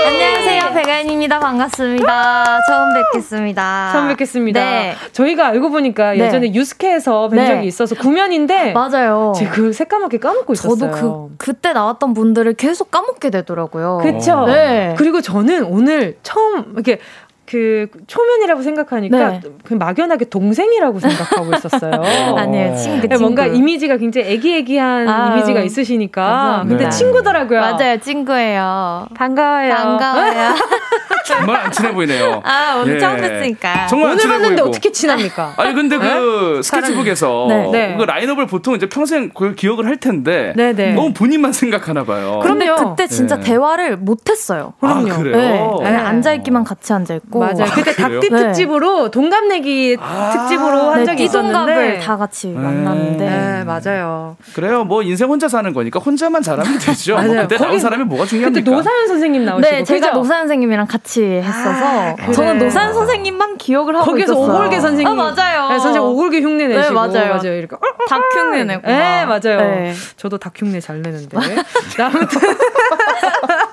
안녕하세요, 배가연입니다. 반갑습니다. 처음 뵙겠습니다. 처음 뵙겠습니다. 네. 저희가 알고 보니까 네. 예전에 유스케에서 뵌 네. 적이 있어서 구면인데 맞아요. 제가 그 새까맣게 까먹고 있었어요. 저도 그 그때 나왔던 분들을 계속 까먹게 되더라고요. 그렇죠. 네. 그리고 저는 오늘 처음 이렇게 그 초면이라고 생각하니까 네. 그 막연하게 동생이라고 생각하고 있었어요. 아니에요, 친구, 친구. 뭔가 이미지가 굉장히 애기애기한 아유, 이미지가 있으시니까. 감사합니다. 근데 네. 친구더라고요. 맞아요, 친구예요. 반가워요. 반가워요. 정말 안 친해 보이네요. 아, 오늘 예. 처음 뵀으니까. 정말 오늘 봤는데 보이고. 어떻게 친합니까? 아니, 근데 그 네? 스케치북에서 네. 네. 그 라인업을 보통 이제 평생 그 기억을 할 텐데 네, 네. 너무 본인만 생각하나 봐요. 그런데 그때 진짜 네. 대화를 못 했어요. 그럼요. 아, 그래요? 네. 앉아 있기만 같이 앉아 있고. 있고 맞아요. 그때 아, 닭띠 네. 특집으로 동갑내기 아~ 특집으로 한 네, 적이 있었는데 다 같이 네. 만났는데 네, 맞아요. 그래요. 뭐 인생 혼자 사는 거니까 혼자만 잘하면 되죠. 뭐 그때 나온 사람이 뭐가 중요합니까? 그때 노사연 선생님 나오시고 네, 제가 그죠? 노사연 선생님이랑 같이 했어서 아, 저는 노사연 선생님만 기억을 하고 거기서 있었어요. 오골계 선생님 아, 맞아요. 네, 선생님 오골계 흉내 내시고 네, 맞아요. 맞아요. 이렇게 닭 흉내 내고 네, 맞아요. 네. 저도 닭 흉내 잘 내는데. 아무튼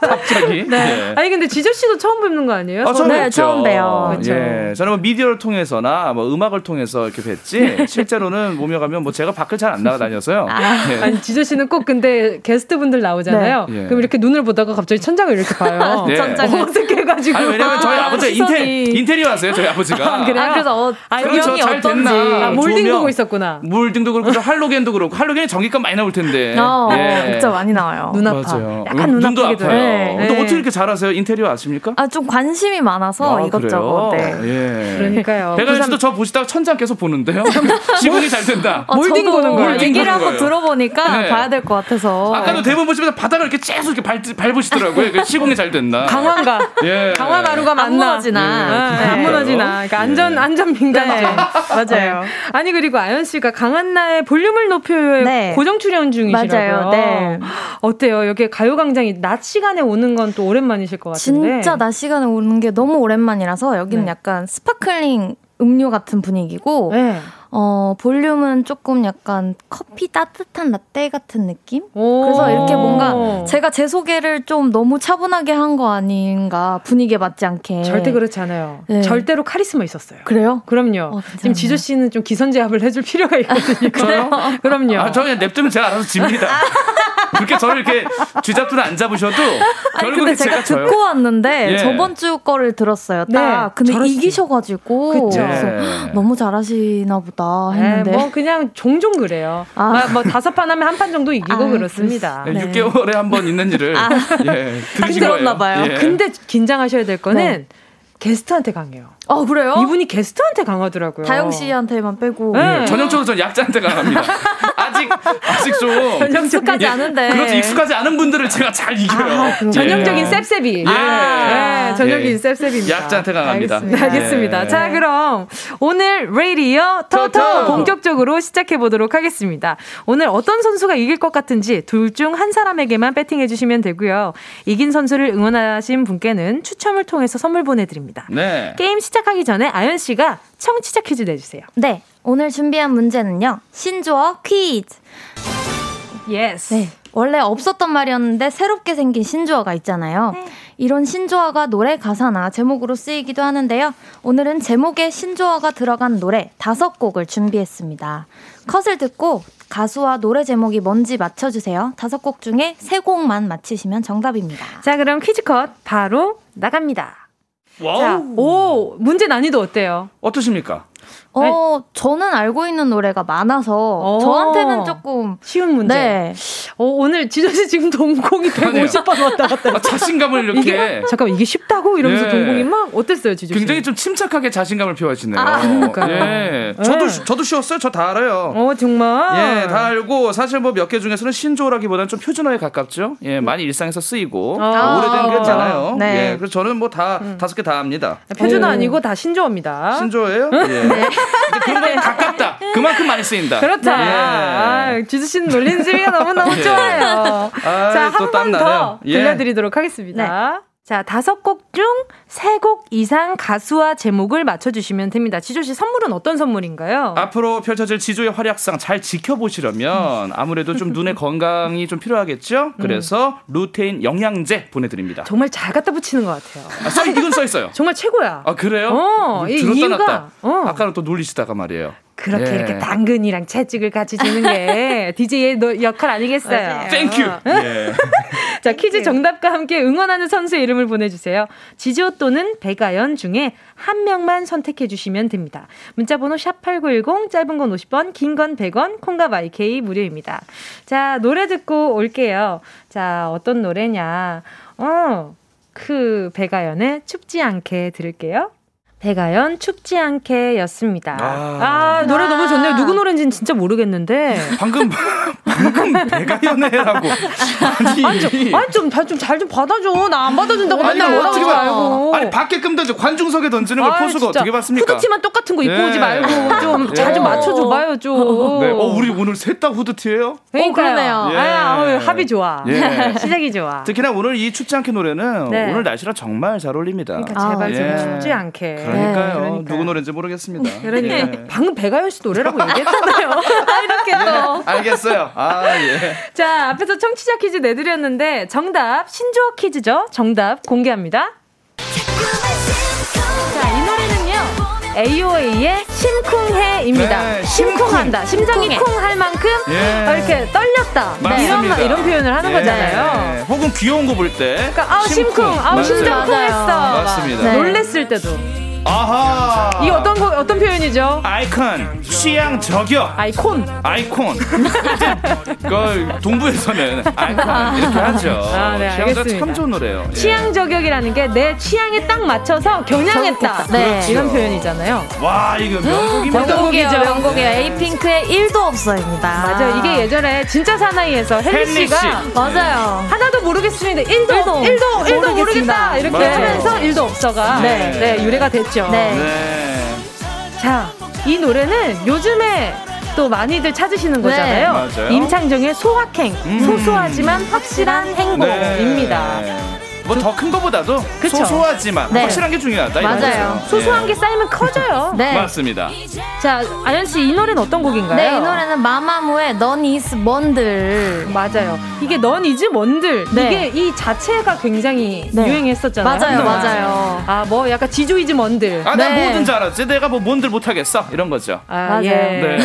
갑자기. 네. 네. 아니 근데 지조 씨도 처음 뵙는 거 아니에요? 아, 처음 네, 처음 봬요. 그렇죠. 예, 저는 뭐 미디어를 통해서나 뭐 음악을 통해서 이렇게 뵀지 실제로는 몸에 가면 뭐 제가 밖을 잘 안 나가다녀서요. 아. 네. 아니 지조 씨는 꼭 근데 게스트 분들 나오잖아요. 네. 그럼 이렇게 눈을 보다가 갑자기 천장을 이렇게 봐요. 네. 천장을 어색해가지고. 아니 왜냐면 저희 아, 버지 인테 인테리어 하세요. 저희 아버지가. 아, 그래. 아, 그래서 어, 아, 그렇죠. 잘 됐나. 아, 몰딩 보고 있었구나. 몰딩도 그렇고 할로겐도 그렇고 할로겐이 전기값 많이 나올 텐데. 어, 예. 진짜 많이 나와요. 눈 아파. 맞아요. 약간 눈 눈도 아프기도 아파요. 네. 근데 어떻게 이렇게 잘하세요? 인테리어 아십니까? 아, 좀 관심이 많아서 아, 이것저것. 네. 예. 그러니까요. 배가연 씨도 저 보시다가 천장 계속 보는데요. 시공이 잘 된다. 어, 몰딩 보는 거예요. 얘기를 한번 들어보니까 네. 봐야 될 것 같아서. 아까도 대본 보시면서 바닥을 이렇게 계속 이렇게 밟, 밟으시더라고요. 시공이 잘 된다. 강화가. 예. 강화 가루가 안 무너지나. 네. 안 무너지나. 그러니까 안전, 예. 안전 민감증. 네. 맞아요. 아니, 그리고 아연 씨가 강한 나의 볼륨을 높여요에 네. 고정 출연 중이시라고요. 맞아요. 네. 어때요? 여기 가요광장이 낮 시간에 오는 건 또 오랜만이실 것 같은데. 진짜 낮 시간에 오는 게 너무 오랜만 이라서 여기는 네. 약간 sparkling 음료 같은 분위기고 네. 어, 볼륨은 조금 약간 커피 따뜻한 라떼 같은 느낌? 그래서 이렇게 뭔가 제가 제 소개를 좀 너무 차분하게 한 거 아닌가 분위기에 맞지 않게. 절대 그렇지 않아요. 네. 절대로 카리스마 있었어요. 그래요? 그럼요. 어, 지금 지조 씨는 좀 기선제압을 해줄 필요가 있거든요. 그래요? 그럼요. 아, 저 그냥 냅두면 제가 알아서 집니다. 그렇게 저를 이렇게 쥐잡두는 안 잡으셔도 결국에 제가, 제가 듣고 왔는데 예. 저번 주 거를 들었어요. 딱. 네, 근데 잘하시... 이기셔가지고 그쵸. 네. 너무 잘하시나 보다 했는데 네, 뭐 그냥 종종 그래요. 아. 뭐 다섯 판 하면 한 판 정도 이기고 아, 그렇습니다. 네. 6개월에 한 번 있는 일을 아. 예, 들으신 거예요. 봐요. 예. 근데 긴장하셔야 될 거는 네. 게스트한테 강해요. 어 그래요? 이분이 게스트한테 강하더라고요. 다영 씨한테만 빼고. 네. 네. 전형적으로 전 약자한테 강합니다. 아직 아직 좀 익숙하지 예, 않은데. 그렇죠. 익숙하지 않은 분들을 제가 잘 이겨요. 아, 예. 전형적인 셉셉이. 예. 네, 전형적인 예. 셉셉입니다. 약자한테 강합니다. 알겠습니다. 알겠습니다. 자 그럼 오늘 레이디어 토토 본격적으로 시작해 보도록 하겠습니다. 오늘 어떤 선수가 이길 것 같은지 둘 중 한 사람에게만 배팅해 주시면 되고요. 이긴 선수를 응원하신 분께는 추첨을 통해서 선물 보내드립니다. 네. 게임 시작하기 전에 가연 씨가 청취자 퀴즈 내주세요. 네. 오늘 준비한 문제는요. 신조어 퀴즈. yes. 네. 원래 없었던 말이었는데 새롭게 생긴 신조어가 있잖아요. 네. 이런 신조어가 노래 가사나 제목으로 쓰이기도 하는데요. 오늘은 제목에 신조어가 들어간 노래 다섯 곡을 준비했습니다. 컷을 듣고 가수와 노래 제목이 뭔지 맞춰주세요. 다섯 곡 중에 세 곡만 맞히시면 정답입니다. 자, 그럼 퀴즈 컷 바로 나갑니다. Wow. 자, 오, 문제 난이도 어때요? 어떠십니까? 어, 네. 저는 알고 있는 노래가 많아서 오. 어. 저한테는 조금 쉬운 문제. 네. 어, 오늘 지조 씨 지금 동공이 150번 왔다 갔다. 아, 자신감을 이렇게. 이게, 잠깐만 이게 쉽다고 이러면서 네. 동공이 막 어땠어요, 지조 씨? 굉장히 좀 침착하게 자신감을 표하시네요. 아. 예. 저도 네. 저도 쉬웠어요. 저 다 알아요. 어, 정말. 예, 다 알고 사실 뭐 몇 개 중에서는 신조어라기보다는 좀 표준어에 가깝죠. 예, 많이 일상에서 쓰이고 아, 오래된 거잖아요. 네. 예, 그래서 저는 뭐 다 다섯 개 다 압니다. 표준어 아니고 다 신조어입니다. 신조어예요? 예. 네. 그런 거에 가깝다. 그만큼 많이 쓰인다. 그렇다. 예. 아, 지수 씨는 놀리는 재미가 너무너무 예. 좋아요. 아, 자, 한 번 더 들려드리도록 하겠습니다. 네. 자, 다섯 곡 중 세 곡 이상 가수와 제목을 맞춰주시면 됩니다. 지조씨 선물은 어떤 선물인가요? 앞으로 펼쳐질 지조의 활약상 잘 지켜보시려면 아무래도 좀 눈의 건강이 좀 필요하겠죠? 그래서 루테인 영양제 보내드립니다. 정말 잘 갖다 붙이는 것 같아요. 아, 써, 이건 써있어요. 정말 최고야. 아, 그래요? 어, 들었다 이유가, 놨다. 어. 아까는 또 놀리시다가 말이에요. 그렇게 예. 이렇게 당근이랑 채찍을 같이 주는 게 DJ의 역할 아니겠어요? Thank you. 예. 자, 퀴즈 정답과 함께 응원하는 선수의 이름을 보내주세요. 지조 또는 백아연 중에 한 명만 선택해 주시면 됩니다. 문자번호 샵8910, 짧은 건 50원, 긴 건 100원, 콩과 마이케이 무료입니다. 자, 노래 듣고 올게요. 자, 어떤 노래냐. 어, 그 배가연의 춥지 않게 들을게요. 배가연 춥지 않게 였습니다. 아, 아 노래 너무 좋네요. 누구 노래인지는 진짜 모르겠는데. 방금, 방금 배가 연애라고. 아니, 아니 좀, 좀, 잘 좀 받아줘. 나 안 받아준다고 아니, 맨날 뭐라고 하지 말고. 아니, 밖에끔 던져. 관중석에 던지는 거 포수가 어떻게 봤습니까? 후드티만 똑같은 거 입고 네. 오지 말고 좀 잘좀 좀 맞춰줘봐요, 좀. 네. 어, 우리 오늘 셋 다 후드티예요? 어, 그러네요. 예. 아, 합이 좋아. 예. 시작이 좋아. 특히나 오늘 이 춥지 않게 노래는 네. 오늘 날씨랑 정말 잘 어울립니다. 그러니까 제발 아, 좀 예. 춥지 않게. 그러니까요. 네, 누구 노래인지 모르겠습니다. 그러니까 예. 방금 배가연 씨 노래라고 얘기했잖아요. 아, 이렇게 또. 알겠어요. 아, 예. 자, 앞에서 청취자 퀴즈 내드렸는데 정답 신조어 퀴즈죠. 정답 공개합니다. 자, 이 노래는요. AOA의 심쿵해입니다. 네, 심쿵한다. 심장이 쿵할 만큼 예. 이렇게 떨렸다. 네. 이런 이런 표현을 하는 예. 거잖아요. 혹은 귀여운 거 볼 때. 그러니까 아우 심쿵, 아우 심장 쿵했어. 맞습니다. 네. 놀랬을 때도. 아하. 이 어떤 거 어떤 표현이죠? 아이콘 취향 저격. 아이콘. 아이콘. 그 동부에서는 아이콘 이렇게 하죠. 아, 네, 알겠습니다. 참 좋은 노래요. 예. 취향 저격이라는 게 내 취향에 딱 맞춰서 겨냥했다. 네. 그렇죠. 이런 표현이잖아요. 와 이거 명곡입니다. 명곡이죠. 명곡이에요. 에이핑크의 1도 없어입니다. 맞아요. 이게 예전에 진짜 사나이에서 헨리 씨가 맞아요. 하나도 모르겠습니다. 1도 1도 1도, 1도 모르겠다. 이렇게 맞아요. 하면서 1도 없어가 네. 네, 유래가 됐죠. 네. 네. 자, 이 노래는 요즘에 또 많이들 찾으시는 네. 거잖아요. 네. 임창정의 소확행, 음. 소소하지만 확실한 행복입니다. 네. 뭐 더 큰 거보다도 그쵸? 소소하지만 네. 확실한 게 중요하다. 맞아요. 소소한 게 쌓이면 커져요. 네. 맞습니다. 자, 아연 씨 이 노래는 어떤 곡인가요? 네, 이 노래는 마마무의 넌 is 뭔들. 맞아요. 이게 넌 is 뭔들. 네. 이게 이 자체가 굉장히 네. 유행했었잖아요. 맞아요, 맞아요. 아, 뭐 약간 지조 is 뭔들. 아, 나 네. 뭐든지 알았지. 내가 뭐 뭔들 못하겠어. 이런 거죠. 아, 맞아요. 예. 네.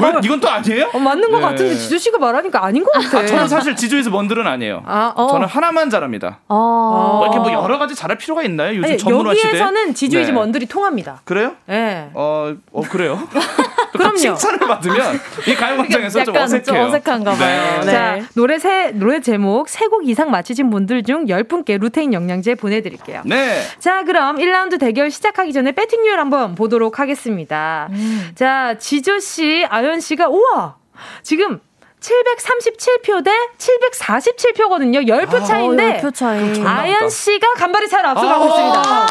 뭐, 이건 또 아니에요? 어, 맞는 것 네. 같은데 지조 씨가 말하니까 아닌 것 같아. 아, 저는 사실 지조 is 뭔들은 아니에요. 아, 어. 저는 하나만 잘합니다. 어. 뭐 이렇게 뭐 여러 가지 잘할 필요가 있나요? 요즘 아니, 전문화 시대. 여기에서는 지조 is 네. 뭔들이 통합니다. 그래요? 네. 어, 어 그래요? 그럼요. 칭찬을 받으면 이 가요광장에서 좀 어색해요. 좀 어색한가 봐요. 네. 자, 노래 세 노래 제목 세 곡 이상 맞히신 분들 중 10분께 루테인 영양제 보내 드릴게요. 네. 자, 그럼 1라운드 대결 시작하기 전에 배팅률 한번 보도록 하겠습니다. 음. 자, 지조 씨, 아연 씨가 우와! 지금 737표 대 747표거든요. 10표 차이인데. 아, 10표 차이. 아연 씨가 간발의 차를 앞서가고 아~ 있습니다.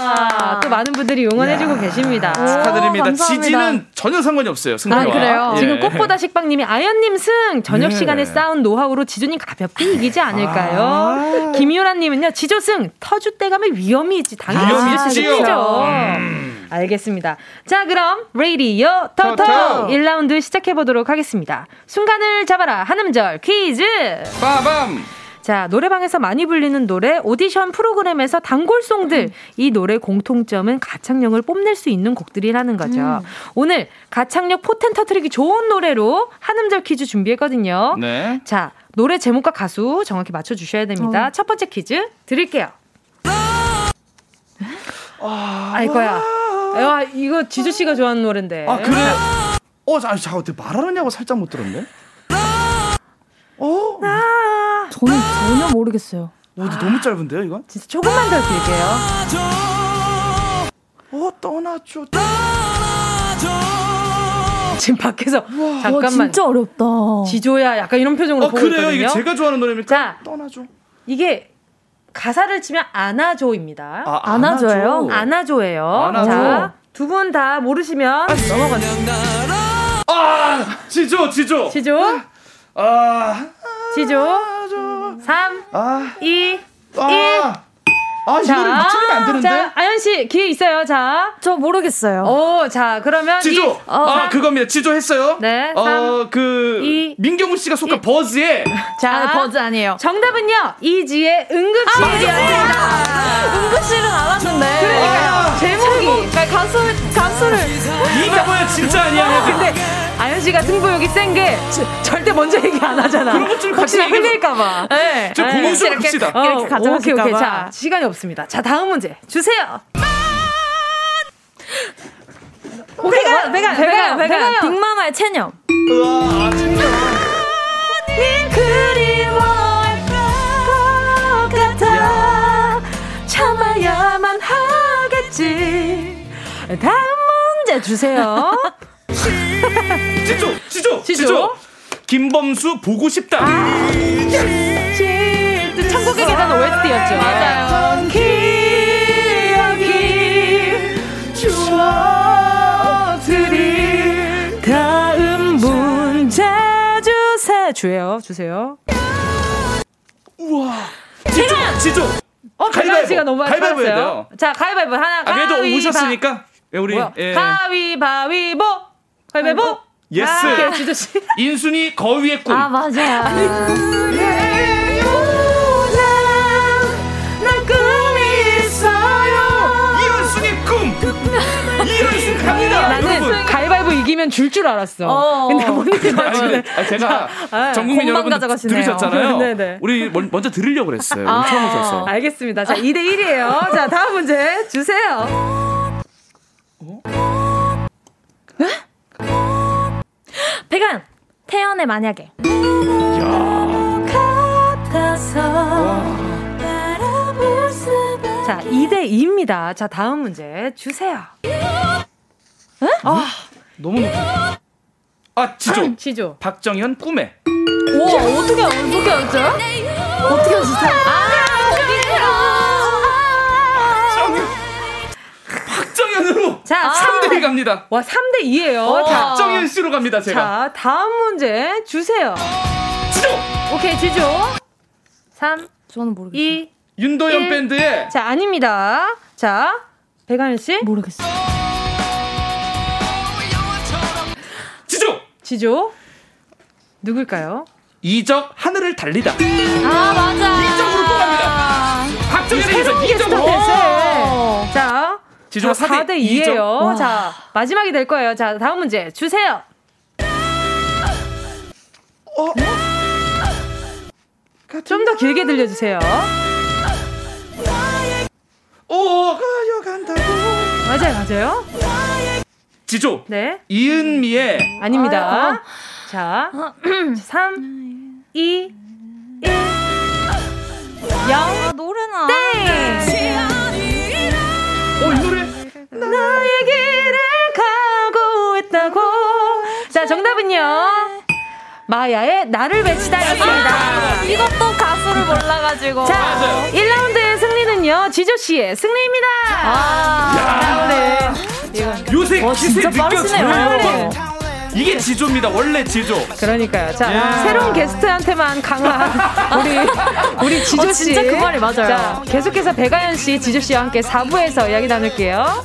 아, 또 많은 분들이 응원해 주고 계십니다. 축하드립니다. 지지는 전혀 상관이 없어요. 승리와. 아, 그래요? 예. 지금 꽃보다 식빵 님이 아연 님 승! 저녁 예. 시간에 쌓은 노하우로 지조님 가볍게 이기지 않을까요? 아~ 김유라 님은요, 지조 승! 터줏 대감의 위험이 있지. 당연히 지조 음. 알겠습니다. 자, 그럼 레이디오 토토 1라운드 시작해 보도록 하겠습니다. 순간을 잡아라 한음절 퀴즈. 빠밤. 자, 노래방에서 많이 불리는 노래, 오디션 프로그램에서 단골송들. 이 노래 공통점은 가창력을 뽐낼 수 있는 곡들이라는 거죠. 음. 오늘 가창력 포텐 터트리기 좋은 노래로 한음절 퀴즈 준비했거든요. 네. 자, 노래 제목과 가수 정확히 맞춰주셔야 됩니다. 어. 첫 번째 퀴즈 드릴게요. 아, 아이거야. 야, 이거 지주 씨가 좋아하는 노래인데. 아, 그래? 어, 자, 자, 어떻게 말하느냐고 살짝 못 들었네. 어? 아~ 저는 전혀 모르겠어요. 오, 아~ 너무 짧은데요, 이건? 진짜 조금만 더 길게요. 어, 떠나줘, 떠나줘. 지금 밖에서 우와, 잠깐만. 와, 진짜 어렵다. 지조야, 약간 이런 표정으로 어, 보고 그래요? 있거든요. 이게 제가 좋아하는 노래입니까? 자, 떠나줘. 이게 가사를 치면 안아줘입니다. 아, 안아줘요? 안아줘예요. 안아줘. 자, 두 분 다 모르시면 넘어가세요. 아, 지조, 지조. 지조. 아, 지조. 3, 아, 2, 아. 1. 아, 자, 이거를 맞추면 안 되는데. 자, 아연 씨 기회 있어요. 자, 저 모르겠어요. 오, 자, 그러면 지조. 이, 어, 아, 그겁니다. 지조 했어요. 네. 어, 그 이, 민경훈 씨가 속한 버즈에. 자, 아, 버즈 아니에요. 정답은요. 이지의 응급실이었습니다. 아, 응급실은 알았는데. 그러니까요. 아, 제목이 가수 가수를 이게 뭐야 진짜 아니야. 근데 아연 씨가 승부욕이 센 게 절대 먼저 얘기 안 하잖아. 그런 것좀 같이 흘릴까봐. 네. 좀 합시다. 어, 이렇게 가져 오케이 오케이. 자 시간이 없습니다. 자 다음 문제 주세요. 배가 배가 배가 배가 빅마마의 체념. 우와 참아야만 하겠지 다음 문제 주세요 지조, 지조, 지조. 지조. 김범수 보고 싶다. 아, 천국의 계단 OST였죠. 맞아요. 기억이 추억들이 다음 문제 주세요. 주세요. 주세요. 우와. 지조, 지조. 어, 가위바위보. 너무 가위바위보 해야 돼요. 자, 가위바위보 하나. 아, 그래도 오셨으니까. 예, 우리 예. 가위바위보. 가위바위보. Yes. 아, 지조 씨. 인순이 거위의 꿈. 아, 맞아. 이현승 갑니다. 나는. 가위바위보 이기면 줄 줄 알았어. 어. 근데 뭔지 맞추네. 제가 아, 전 국민 여러분 가져가시네요. 들으셨잖아요. 네네. 우리 먼저 들으려고 그랬어요. 아. 처음 오셔서. 알겠습니다. 자, 2대 1이에요. 자, 다음 문제 주세요. 백안 태연의 만약에. 자, 2대 2입니다. 자, 다음 문제 주세요. 에? 아, 너무 높 아, 지조. 지조. 박정현 꿈에. 오, 어떻게, 어떻게 알았죠? 어떻게 알았어요? 아, 자, 3대 2 갑니다. 와, 3대 2예요. 박정현 씨로 갑니다, 제가. 자, 다음 문제 주세요. 지조. 오케이, 지조. 3 저는 모르겠어요. 2 윤도현 1. 밴드의 자, 아닙니다. 자, 백아연 씨. 모르겠어요. 지조. 지조. 누굴까요? 이적 하늘을 달리다. 아, 맞아. 이적으로. 박정현의 이적 이적으로. 자, 지조 4대, 4대 2예요. 자, 마지막이 될 거예요. 자, 다음 문제 주세요. 어? 좀더 길게 들려주세요. 오, 가요간다고. 맞아요, 맞아요. 지조. 네. 이은미의. 아닙니다. 아, 자, 3, 2, 1. 0. 아, 노래나. 땡! 어, 이 노래. 나의 길을 가고 있다고. 자, 정답은요. 마야의 나를 외치다였습니다. 아, 이것도 가수를 몰라가지고. 자, 맞아요. 1라운드의 승리는요, 지조씨의 승리입니다. 아, 네. 요새 어, 기세 느껴져요. 이게 지조입니다. 원래 지조. 그러니까요. 자, 야. 새로운 게스트한테만 강한 우리 우리 지조 씨. 어, 진짜 그 말이 맞아요. 자, 계속해서 배가연 씨, 지조 씨와 함께 4부에서 이야기 나눌게요.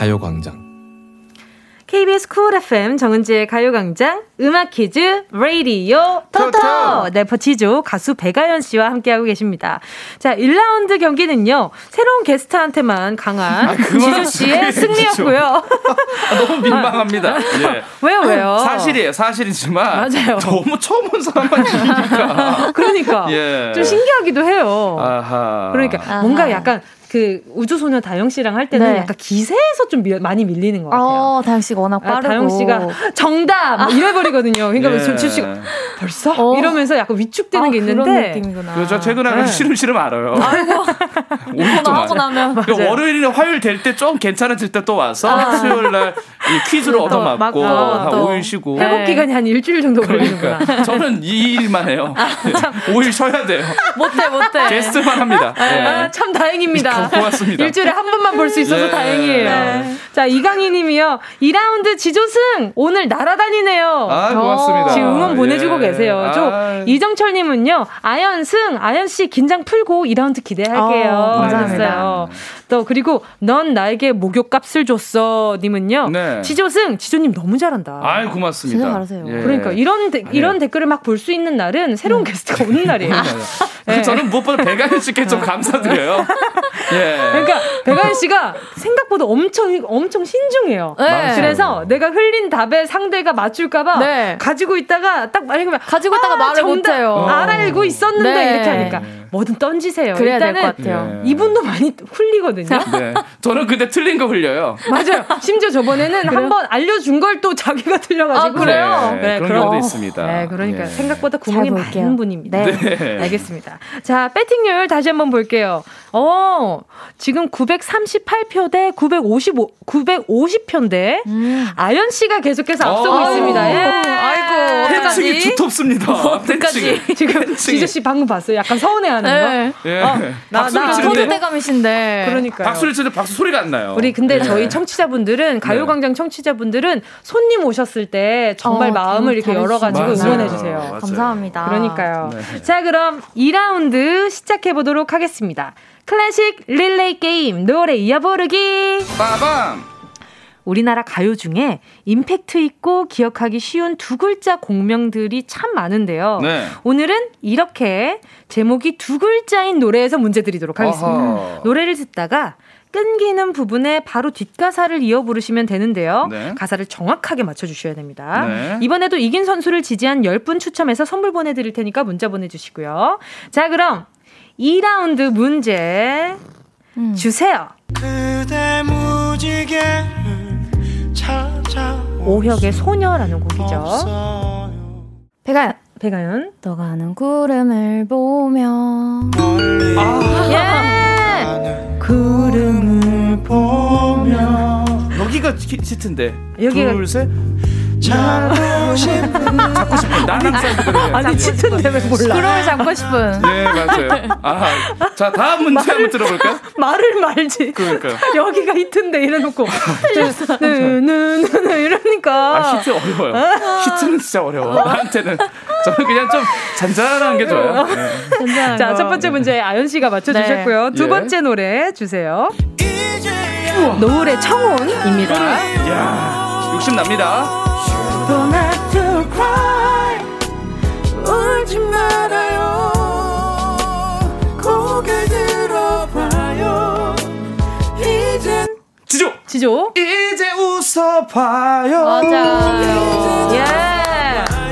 가요광장 KBS Cool FM 정은지의 가요광장 음악 퀴즈 레이디오 토토 래퍼 지조 가수 백아연 씨와 함께하고 계십니다. 자 1라운드 경기는요 새로운 게스트한테만 강한 아, 지조 씨의 승리였고요. 아, 너무 민망합니다. 네. 왜요 왜요? 사실이에요 사실이지만 맞아요. 너무 처음 온 사람만 이기니까. 그러니까 예. 좀 신기하기도 해요. 아하. 그러니까 아하. 뭔가 약간 그 우주소녀 다영 씨랑 할 때는 네. 약간 기세에서 좀 미, 많이 밀리는 것 같아요. 어, 다영 씨가 워낙 빠르고. 아, 다영 씨가 정답! 뭐 이래버리거든요. 그러니까 예. 지 씨가 벌써? 어. 이러면서 약간 위축되는 아, 게 있는데. 그렇죠. 최근에 네. 시름시름 알아요. 아이고. 5일 동안. 하고 나면. 그러니까 월요일이나 화요일 될 때 좀 괜찮아질 때 또 와서 아. 수요일 날 퀴즈로 얻어맞고 한 5일 쉬고. 회복 기간이 한 일주일 정도 그러니까. 걸리는구나. 저는 2일만 해요. 아, 5일 쉬어야 돼요. 못해, 못해. 게스트만 합니다. 네. 아, 참 다행입니다. 고맙습니다. 일주일에 한 번만 볼 수 있어서 네. 다행이에요. 네. 자, 이강희 님이요. 2라운드 지조승! 오늘 날아다니네요. 아, 고맙습니다. 지금 응원 보내주고 예. 계세요. 저 아. 이정철 님은요. 아연승! 아연씨 긴장 풀고 2라운드 기대할게요. 어, 감사합니다. 또 그리고 넌 나에게 목욕값을 줬어 님은요. 네. 지조승 지조님 너무 잘한다. 아이 고맙습니다. 진짜 잘하세요. 예. 그러니까 이런 데, 이런 네. 댓글을 막 볼 수 있는 날은 새로운 음. 게스트가 오는 날이에요. 네. 저는 무엇보다 배가연 씨께 좀 감사드려요. 예. 그러니까 배가연 씨가 생각보다 엄청 엄청 신중해요. 네. 그래서 내가 흘린 답에 상대가 맞출까봐 네. 가지고 있다가 딱 말하면 가지고 있다가 아, 말을 못해요. 어. 알고 있었는데 네. 이렇게 하니까 뭐든 던지세요. 그래야 될것 같아요. 네. 이분도 많이 흘리거든요. 네. 저는 근데 틀린 거 흘려요. 맞아요. 심지어 저번에는 한 번 알려준 걸 또 자기가 틀려가지고. 아, 그래요? 네, 그런 경우도 있습니다. 네, 그러니까 생각보다 구멍이 많은 분입니다. 네. 알겠습니다. 자, 배팅률 다시 한번 볼게요. 어, 지금 938표 대 955, 950표인데, 음. 아연 씨가 계속해서 앞서고 아, 있습니다. 예. 아이고, 팬층이 두텁습니다. 팬층이. 지금 지조 씨 방금 봤어요. 약간 서운해하는 네. 거. 예. 어, 나, 나, 소주대감이신데. 그러니까 박수를 치는 박수 소리가 안 나요. 우리 근데 네. 저희 청취자분들은, 네. 가요광장 청취자분들은 손님 오셨을 때 정말 어, 마음을 이렇게 열어가지고 응원해 주세요. 감사합니다. 그러니까요. 네. 자, 그럼 2라운드 시작해 보도록 하겠습니다. 클래식 릴레이 게임 노래 이어 부르기 빠밤 우리나라 가요 중에 임팩트 있고 기억하기 쉬운 두 글자 공명들이 참 많은데요. 네. 오늘은 이렇게 제목이 두 글자인 노래에서 문제 드리도록 하겠습니다. 어허. 노래를 듣다가 끊기는 부분에 바로 뒷가사를 이어 부르시면 되는데요. 네. 가사를 정확하게 맞춰주셔야 됩니다. 네. 이번에도 이긴 선수를 지지한 10분 추첨해서 선물 보내드릴 테니까 문자 보내주시고요. 자, 그럼 2라운드 문제 음. 주세요. 오혁의 소녀라는 곡이죠. 배가연. 배가연. 너가 하는 구름을 보며. 아, 예. 구름을 보며. 여기가 히트인데. 여기가. 둘, 셋. 잡고 싶은 잡고 싶은 나는 사이드 아니 치트인데 왜 몰라 그걸 잡고 싶은 예 맞아요 아자 다음 문제 말을, 한번 들어볼까요 말을 말지 그러니까요 여기가 히트인데 이래놓고 느느느 이러니까 아 히트 어려워요 아. 히트는 진짜 어려워 나한테는 저는 그냥 좀 잔잔한 게 좋아요 네. 자첫 번째 문제 아연 씨가 맞춰주셨고요 네. 두 번째 예. 노래 주세요 노을의 청혼입니다 이야 욕심 납니다 don't have to cry 울지 말아요 고개 들어봐요 이젠 지조 지조 이제 웃어봐요 맞아요 예.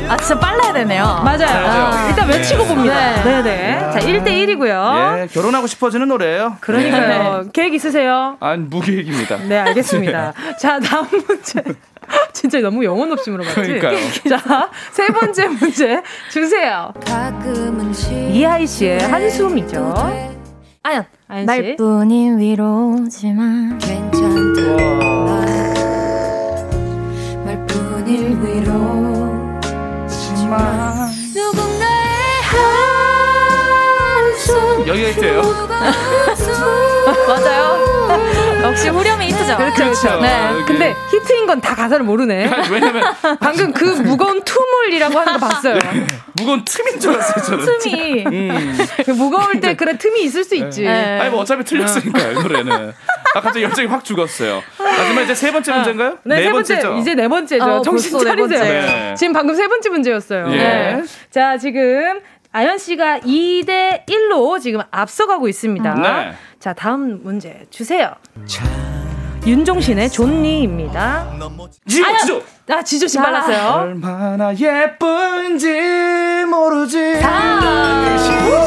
아, 진짜 빨라야 되네요. 맞아요. 아, 일단 외치고 네. 봅니다. 네네. 네. 자, 1대1이고요. 예, 결혼하고 싶어지는 노래예요. 그러니까요. 네. 계획 있으세요? 아, 무계획입니다. 네, 알겠습니다. 자, 다음 문제. 진짜 너무 영혼 없이 물어봤지. 그러니까요. 자, 세 번째 문제 주세요. 이하이 씨의 한숨이죠. 아연, 아연 씨. 말뿐인 위로지만 괜찮다. 말뿐인 위로지만 누군가의 한숨 여기가 있대요. 맞아요. 역시 후렴이 히트죠. 그렇죠. 그렇죠. 네. 네. 근데 히트인 건 다 가사를 모르네. 왜냐면 방금 그 무거운 투물이라고 하는 거 봤어요. 네. 무거운 틈인 줄 알았어요, 저는. 틈이. 음. 그 무거울 때 그래 틈이 있을 수 있지. 네. 아니 뭐 어차피 틀렸으니까 이 노래는. 아 갑자기 열정이 확 죽었어요. 하지만 이제 세 번째 문제인가요? 네, 네 번째죠. 이제 네 번째죠. 어, 정신 네 차리세요. 네. 지금 방금 세 번째 문제였어요. 예. 네. 자, 지금 아연 씨가 2대 1로 지금 앞서가고 있습니다. 네. 자, 다음 문제 주세요. 윤종신의 존니입니다. 지조, 지조. 아, 지조 씨 빨랐어요. 얼마나 예쁜지 모르지. 아,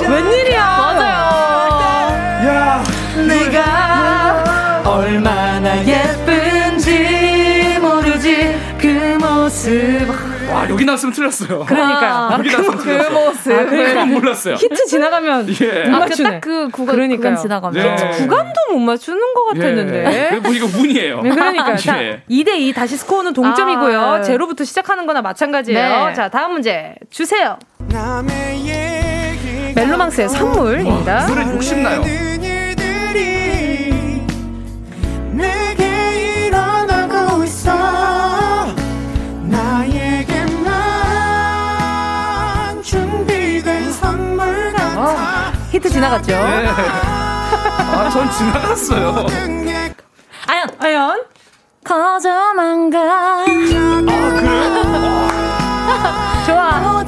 웬일이야? 맞아요. 야, 네가 얼마나 예쁜지 모르지 그 모습. 와 여기 나왔으면 틀렸어요. 그러니까 아, 여기 나왔으면 그, 틀렸어. 그 모습. 아, 그러니까 몰랐어요. 히트 지나가면 예. 못 맞추네. 아, 그 구간, 그러니까요. 구간 지나가면 네. 구간도 못 맞추는 것 같았는데. 예. 뭐 이거 운이에요. 네, 그러니까 예. 2대 2 다시 스코어는 동점이고요. 아, 제로부터 시작하는 거나 마찬가지예요. 네. 자 다음 문제 주세요. 멜로망스의 선물입니다. 노래 욕심나요. 히트 지나갔죠? 네. 아, 전 지나갔어요. 아연, 아연. 거저만 가. 아, 그래? 좋아.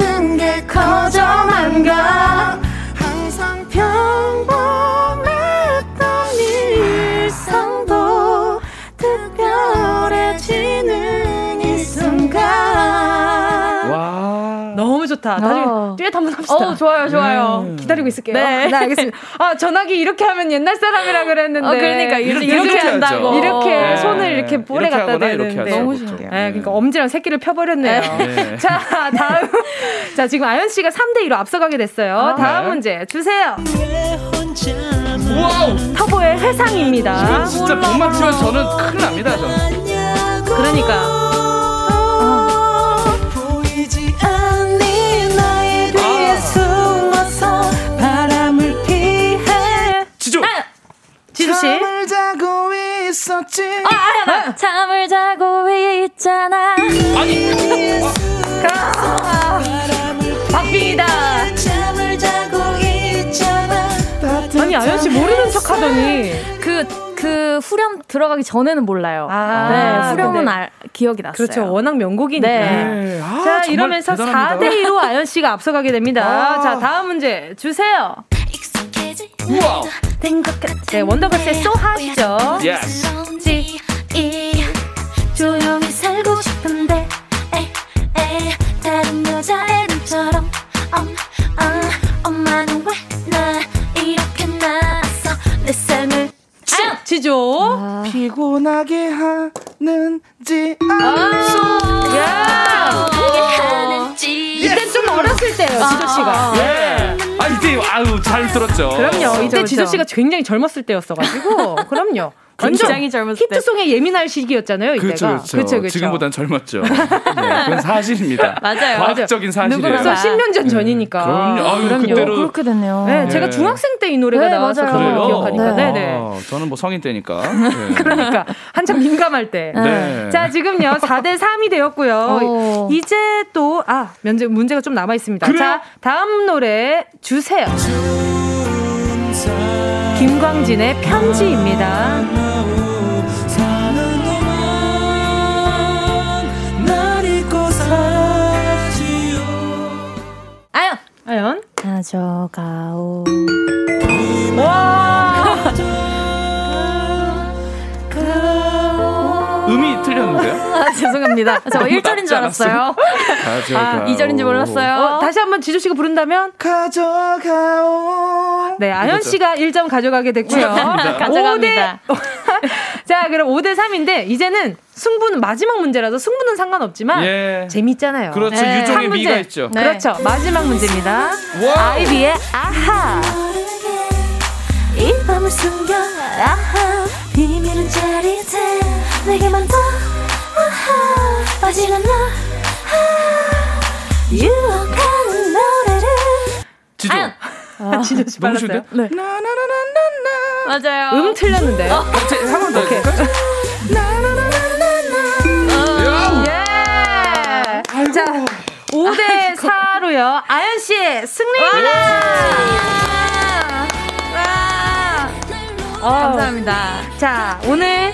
좋다. 나중에 어. 듀엣 한번 합시다. 어, 좋아요, 좋아요. 네. 기다리고 있을게요. 네. 네, 알겠습니다. 아, 전화기 이렇게 하면 옛날 사람이라 그랬는데. 어, 그러니까 이렇게, 이렇게, 이렇게 한다고. 이렇게 네. 손을 이렇게 볼에 갖다 대는데. 너무 신기해요. 네, 그러니까 엄지랑 새끼를 펴버렸네요. 네. 자, 다음. 자, 지금 아연 씨가 3대 2로 앞서가게 됐어요. 아, 다음 문제 주세요. Wow! 터보의 회상입니다. 진짜 목만 치면 저는 큰일 납니다, 저는. 그러니까. 지조 씨. 잠을 자고 있었지. 아, 아야, 나 잠을 자고 있잖아. 아니. 아, 박빙이다. 잠을 자고 있잖아. 아니 아연 씨 모르는 척하더니 그. 그 후렴 들어가기 전에는 몰라요. 아, 네, 후렴은 알, 기억이 났어요. 그렇죠. 워낙 명곡이니까. 네. 네. 아, 자, 이러면서 대단합니다. 4대 2로 아연 씨가 앞서가게 됩니다. 아. 자, 다음 문제 주세요. 우와. 네, 원더걸스의 So Hot죠. Yes. 조용히 살고 싶은데 에, 에, 다른 여자애들처럼 음, 음, 엄마는 왜나 이렇게 나서 내 삶을 아, 지조 아. 피곤하게 하 는지 아, 야. 이때 좀 어렸을 때요, 지조 씨가. 예. 아 이때 아유 잘 들었죠. 그럼요. 이때 지조 씨가 굉장히 젊었을 때였어가지고 그럼요. 굉장히 젊었을 때. 히트송에 예민할 시기였잖아요, 이때가. 그렇죠, 그렇죠. 그렇죠, 그렇죠. 지금보단 젊었죠. 네, 그건 사실입니다. 맞아요. 과학적인 사실이에요. 벌써 10년 전 전이니까. 그럼요. 아유, 그럼요. 그때로. 그렇게 됐네요. 네, 제가 중학생 때 이 노래가 네, 나와서 맞아요. 그걸 기억하니까. 네, 네. 아, 저는 뭐 성인 때니까. 네. 그러니까 한참 민감할 때. 네. 자, 지금요. 4대 3이 되었고요. 오. 이제 또 아, 면제 문제가 좀 남아 있습니다. 그래요? 자, 다음 노래 주세요. 김광진의 편지입니다. 아연! 아연. 가져가오. 와! 틀렸는데요? 아, 죄송합니다. 저 1절인 줄 알았어요. 아, 2절인지 몰랐어요. 어, 다시 한번 지조 씨가 부른다면 가져가오. 네, 아연 씨가 1점 가져가게 됐고요. 가져갑니다. 5대 자, 그럼 5대 3인데 이제는 승부는 마지막 문제라서 승부는 상관없지만 예. 재밌잖아요. 그렇죠. 네. 유종의. 미가 있죠. 네. 그렇죠. 마지막 문제입니다. Wow. 아이비의 아하. 이 밤을 숨겨 아하 비밀은 짜릿해 내게만 더 빠지는 나 아하 유혹하는 노래를 지조. 아연. 지조 씨 너무. 쉬운데? 네. 맞아요 음 틀렸는데요. 한번 더. 오케이. 예. 자, 5대 4로요. 아연 씨 승리입니다. 어, 감사합니다 자, 오늘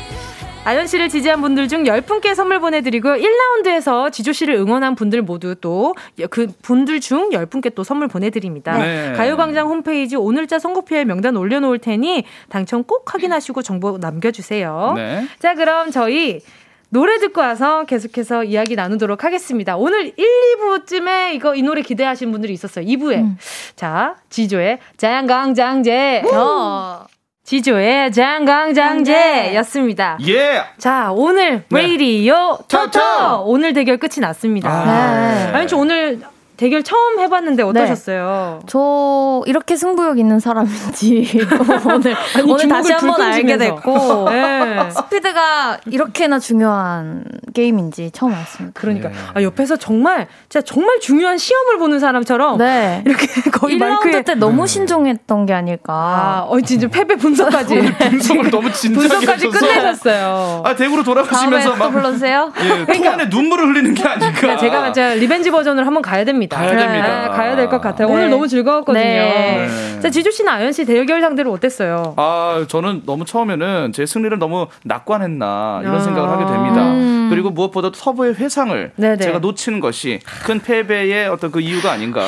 아연 씨를 지지한 분들 중 10분께 선물 보내드리고요. 1라운드에서 지조 씨를 응원한 분들 모두 또 그 분들 중 10분께 또 선물 보내드립니다. 네. 가요광장 홈페이지 오늘자 선곡표에 명단 올려놓을 테니 당첨 꼭 확인하시고 정보 남겨주세요. 네. 자, 그럼 저희 노래 듣고 와서 계속해서 이야기 나누도록 하겠습니다. 오늘 1, 2부쯤에 이거 이 노래 기대하시는 분들이 있었어요. 2부에. 음. 자, 지조의 장강장제. 어. 지조의 장강장제였습니다. 예. 자, 오늘 네. 레이디오 토토! 오늘 대결 끝이 났습니다. 아, 아니, 저 오늘 대결 처음 해봤는데 어떠셨어요? 저 이렇게 승부욕 있는 사람인지 오늘 아니, 오늘 다시 한번 불끈 알게. 됐고 네. 스피드가 이렇게나 중요한 게임인지 처음 알았습니다. 그러니까 네. 아, 옆에서 정말 진짜 정말 중요한 시험을 보는 사람처럼 네. 이렇게 거의 1라운드 마이크에 때 너무 신중했던 게 아닐까. 아, 어 진짜 패배 분석까지 분석을 너무 진지하게 분석까지. 끝내셨어요. 아 대구로 돌아가시면서 또막 불러주세요. 예, 통 안에 눈물을 흘리는 게 아닐까. 그러니까 제가 제가 revenge 버전으로 한번 가야 됩니다. 가야 됩니다. 네, 가야 될 것 같아요. 네. 오늘 너무 즐거웠거든요. 네. 네. 자, 지주 씨나 아연 씨 대결 상대로 어땠어요? 아, 저는 너무 처음에는 제 승리를 너무 낙관했나 이런 아. 생각을 하게 됩니다. 음. 그리고 무엇보다 터보의 회상을 네네. 제가 놓치는 것이 큰 패배의 어떤 그 이유가 아닌가.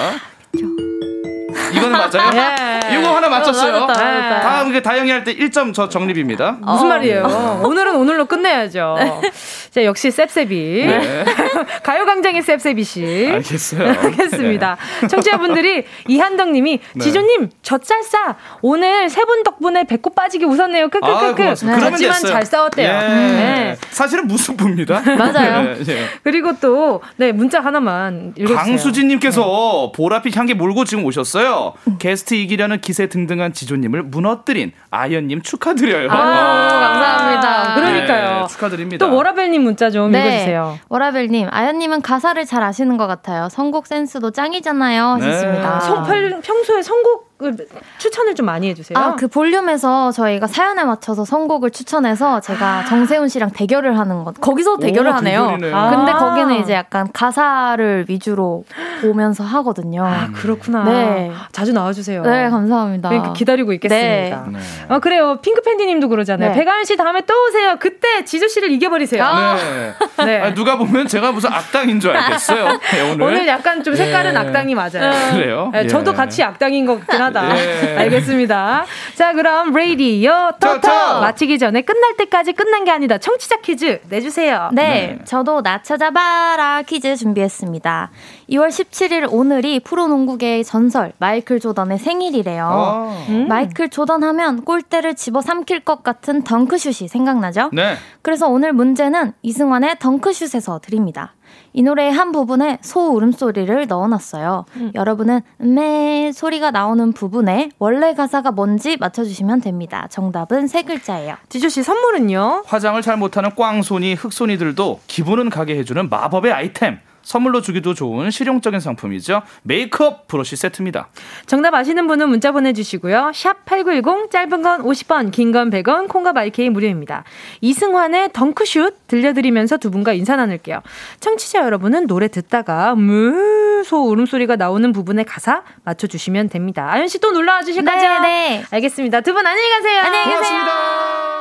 이거는 맞아요? 예. 이거 하나 맞췄어요. 맞았다, 맞았다. 다음 그 다영이 할 때 1점 저 적립입니다. 무슨 어. 말이에요? 오늘은 오늘로 끝내야죠. 자, 역시 셉셉이. 네. 가요광장의 셉셉이 씨. 알겠어요. 알겠습니다. 네. 청취자분들이 이한덕 님이 네. 지조님, 젖잘싸. 오늘 세 분 덕분에 배꼽 빠지게 웃었네요. 크크크크. 아, 네. 하지만 잘 싸웠대요. 예. 네. 사실은 무슨 부입니다. 맞아요. 네. 그리고 또, 네, 문자 하나만 읽어주세요. 강수진 님께서 보라빛 향기 몰고 지금 오셨어요. 게스트 이기려는 기세 등등한 지조님을 무너뜨린 아연님 축하드려요. 아, 감사합니다. 그러니까요. 네, 축하드립니다. 또 워라벨님 문자 좀 네. 읽어주세요. 워라벨님, 아연님은 가사를 잘 아시는 것 같아요. 선곡 센스도 짱이잖아요. 하셨습니다. 네. 성, 평소에 선곡 그 추천을 좀 많이 해주세요. 아, 그 볼륨에서 저희가 사연에 맞춰서 선곡을 추천해서 제가 아. 정세훈 씨랑 대결을 하는 것. 거기서 대결을 오, 하네요. 아. 근데 거기는 이제 약간 가사를 위주로 보면서 하거든요. 아, 그렇구나. 네. 자주 나와주세요. 네, 감사합니다. 그러니까 기다리고 있겠습니다. 네. 어, 그래요. 핑크팬디 님도 그러잖아요. 네. 백아연 씨 다음에 또 오세요. 그때 지조 씨를 이겨버리세요. 아. 네. 네. 아니, 누가 보면 제가 무슨 악당인 줄 알겠어요. 네, 오늘. 오늘 약간 좀 색깔은 예. 악당이 맞아요. 그래요? 네, 저도 예. 같이 악당인 것 같긴 하다. 하다. 예. 알겠습니다. 자, 그럼 레이디요 토토 마치기 전에 끝날 때까지 끝난 게 아니다. 청취자 퀴즈 내주세요. 네, 네. 저도 나 찾아봐라 퀴즈 준비했습니다. 2월 17일 오늘이 프로농구계의 전설 마이클 조던의 생일이래요. 아. 음. 마이클 조던 하면 골대를 집어 삼킬 것 같은 덩크슛이 생각나죠? 네. 그래서 오늘 문제는 이승환의 덩크슛에서 드립니다. 이 노래의 한 부분에 소 울음소리를 넣어놨어요. 음. 여러분은 매 소리가 나오는 부분에 원래 가사가 뭔지 맞춰주시면 됩니다. 정답은 세 글자예요. 지조 씨 선물은요? 화장을 잘 못하는 꽝손이 흑손이들도 기분은 가게 해주는 마법의 아이템. 선물로 주기도 좋은 실용적인 상품이죠. 메이크업 브러쉬 세트입니다. 정답 아시는 분은 문자 보내주시고요. 샵 8910 짧은 건 50원 긴 건 100원 콩과 마이케이 무료입니다. 이승환의 덩크슛 들려드리면서 두 분과 인사 나눌게요. 청취자 여러분은 노래 듣다가 무소 울음소리가 나오는 부분의 가사 맞춰주시면 됩니다. 아연 씨 또 놀러와 주실 네, 거죠? 네. 알겠습니다. 두 분 안녕히 가세요. 안녕히 계세요. 고맙습니다.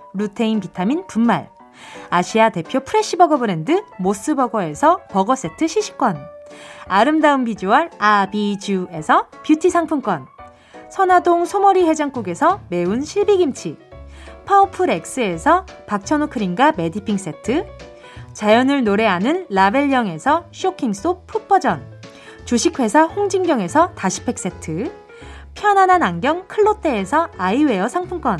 루테인 비타민 분말. 아시아 대표 fresh버거 브랜드 모스버거에서 버거 세트 시식권. 아름다운 비주얼 아비주에서 뷰티 상품권. 선화동 소머리 해장국에서 매운 실비김치. 파워풀 X에서 박천호 크림과 매디핑 세트. 자연을 노래하는 라벨령에서 쇼킹소 풋버전. 주식회사 홍진경에서 다시팩 세트. 편안한 안경 클로떼에서 아이웨어 상품권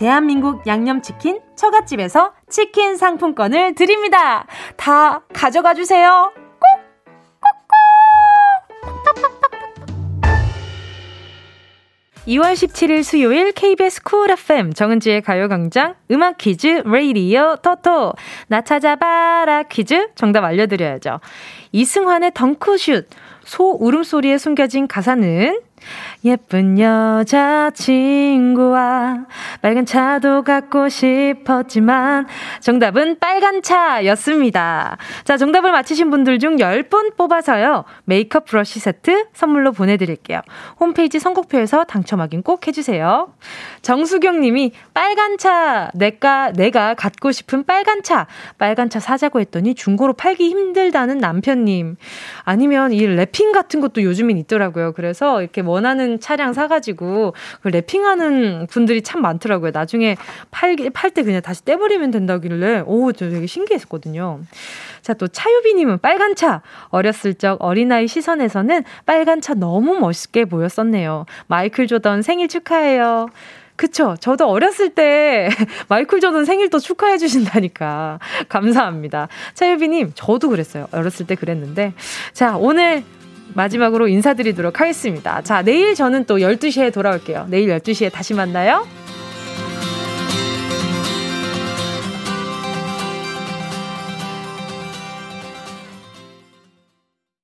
대한민국 양념치킨 처갓집에서 치킨 상품권을 드립니다. 다 가져가 주세요. 꼭! 꼭! 2월 17일 수요일 KBS 쿨 FM 정은지의 가요광장 음악 퀴즈 레이디오 토토 나 찾아봐라 퀴즈 정답 알려드려야죠. 이승환의 덩크슛 소 울음소리에 숨겨진 가사는 예쁜 여자친구와 빨간 차도 갖고 싶었지만 정답은 빨간 차였습니다. 자, 정답을 맞히신 분들 중 10분 뽑아서요. 메이크업 브러쉬 세트 선물로 보내드릴게요. 홈페이지 선곡표에서 당첨 확인 꼭 해주세요. 정수경 님이 빨간 차, 내가, 내가 갖고 싶은 빨간 차, 빨간 차 사자고 했더니 중고로 팔기 힘들다는 남편님. 아니면 이 랩핑 같은 것도 요즘엔 있더라고요. 그래서 이렇게 원하는 차량 사가지고 그 랩핑하는 분들이 참 많더라고요. 나중에 팔, 팔때 그냥 다시 떼버리면 된다길래, 오, 저 되게 신기했거든요. 자, 또 차유비님은 빨간 차. 어렸을 적 어린아이 시선에서는 빨간 차 너무 멋있게 보였었네요. 마이클 조던 생일 축하해요. 그쵸. 저도 어렸을 때 마이클 조던 생일 도 축하해 주신다니까. 감사합니다. 차유비님, 저도 그랬어요. 어렸을 때 그랬는데. 자, 오늘 마지막으로 인사드리도록 하겠습니다. 자, 내일 저는 또 12시에 돌아올게요. 내일 12시에 다시 만나요.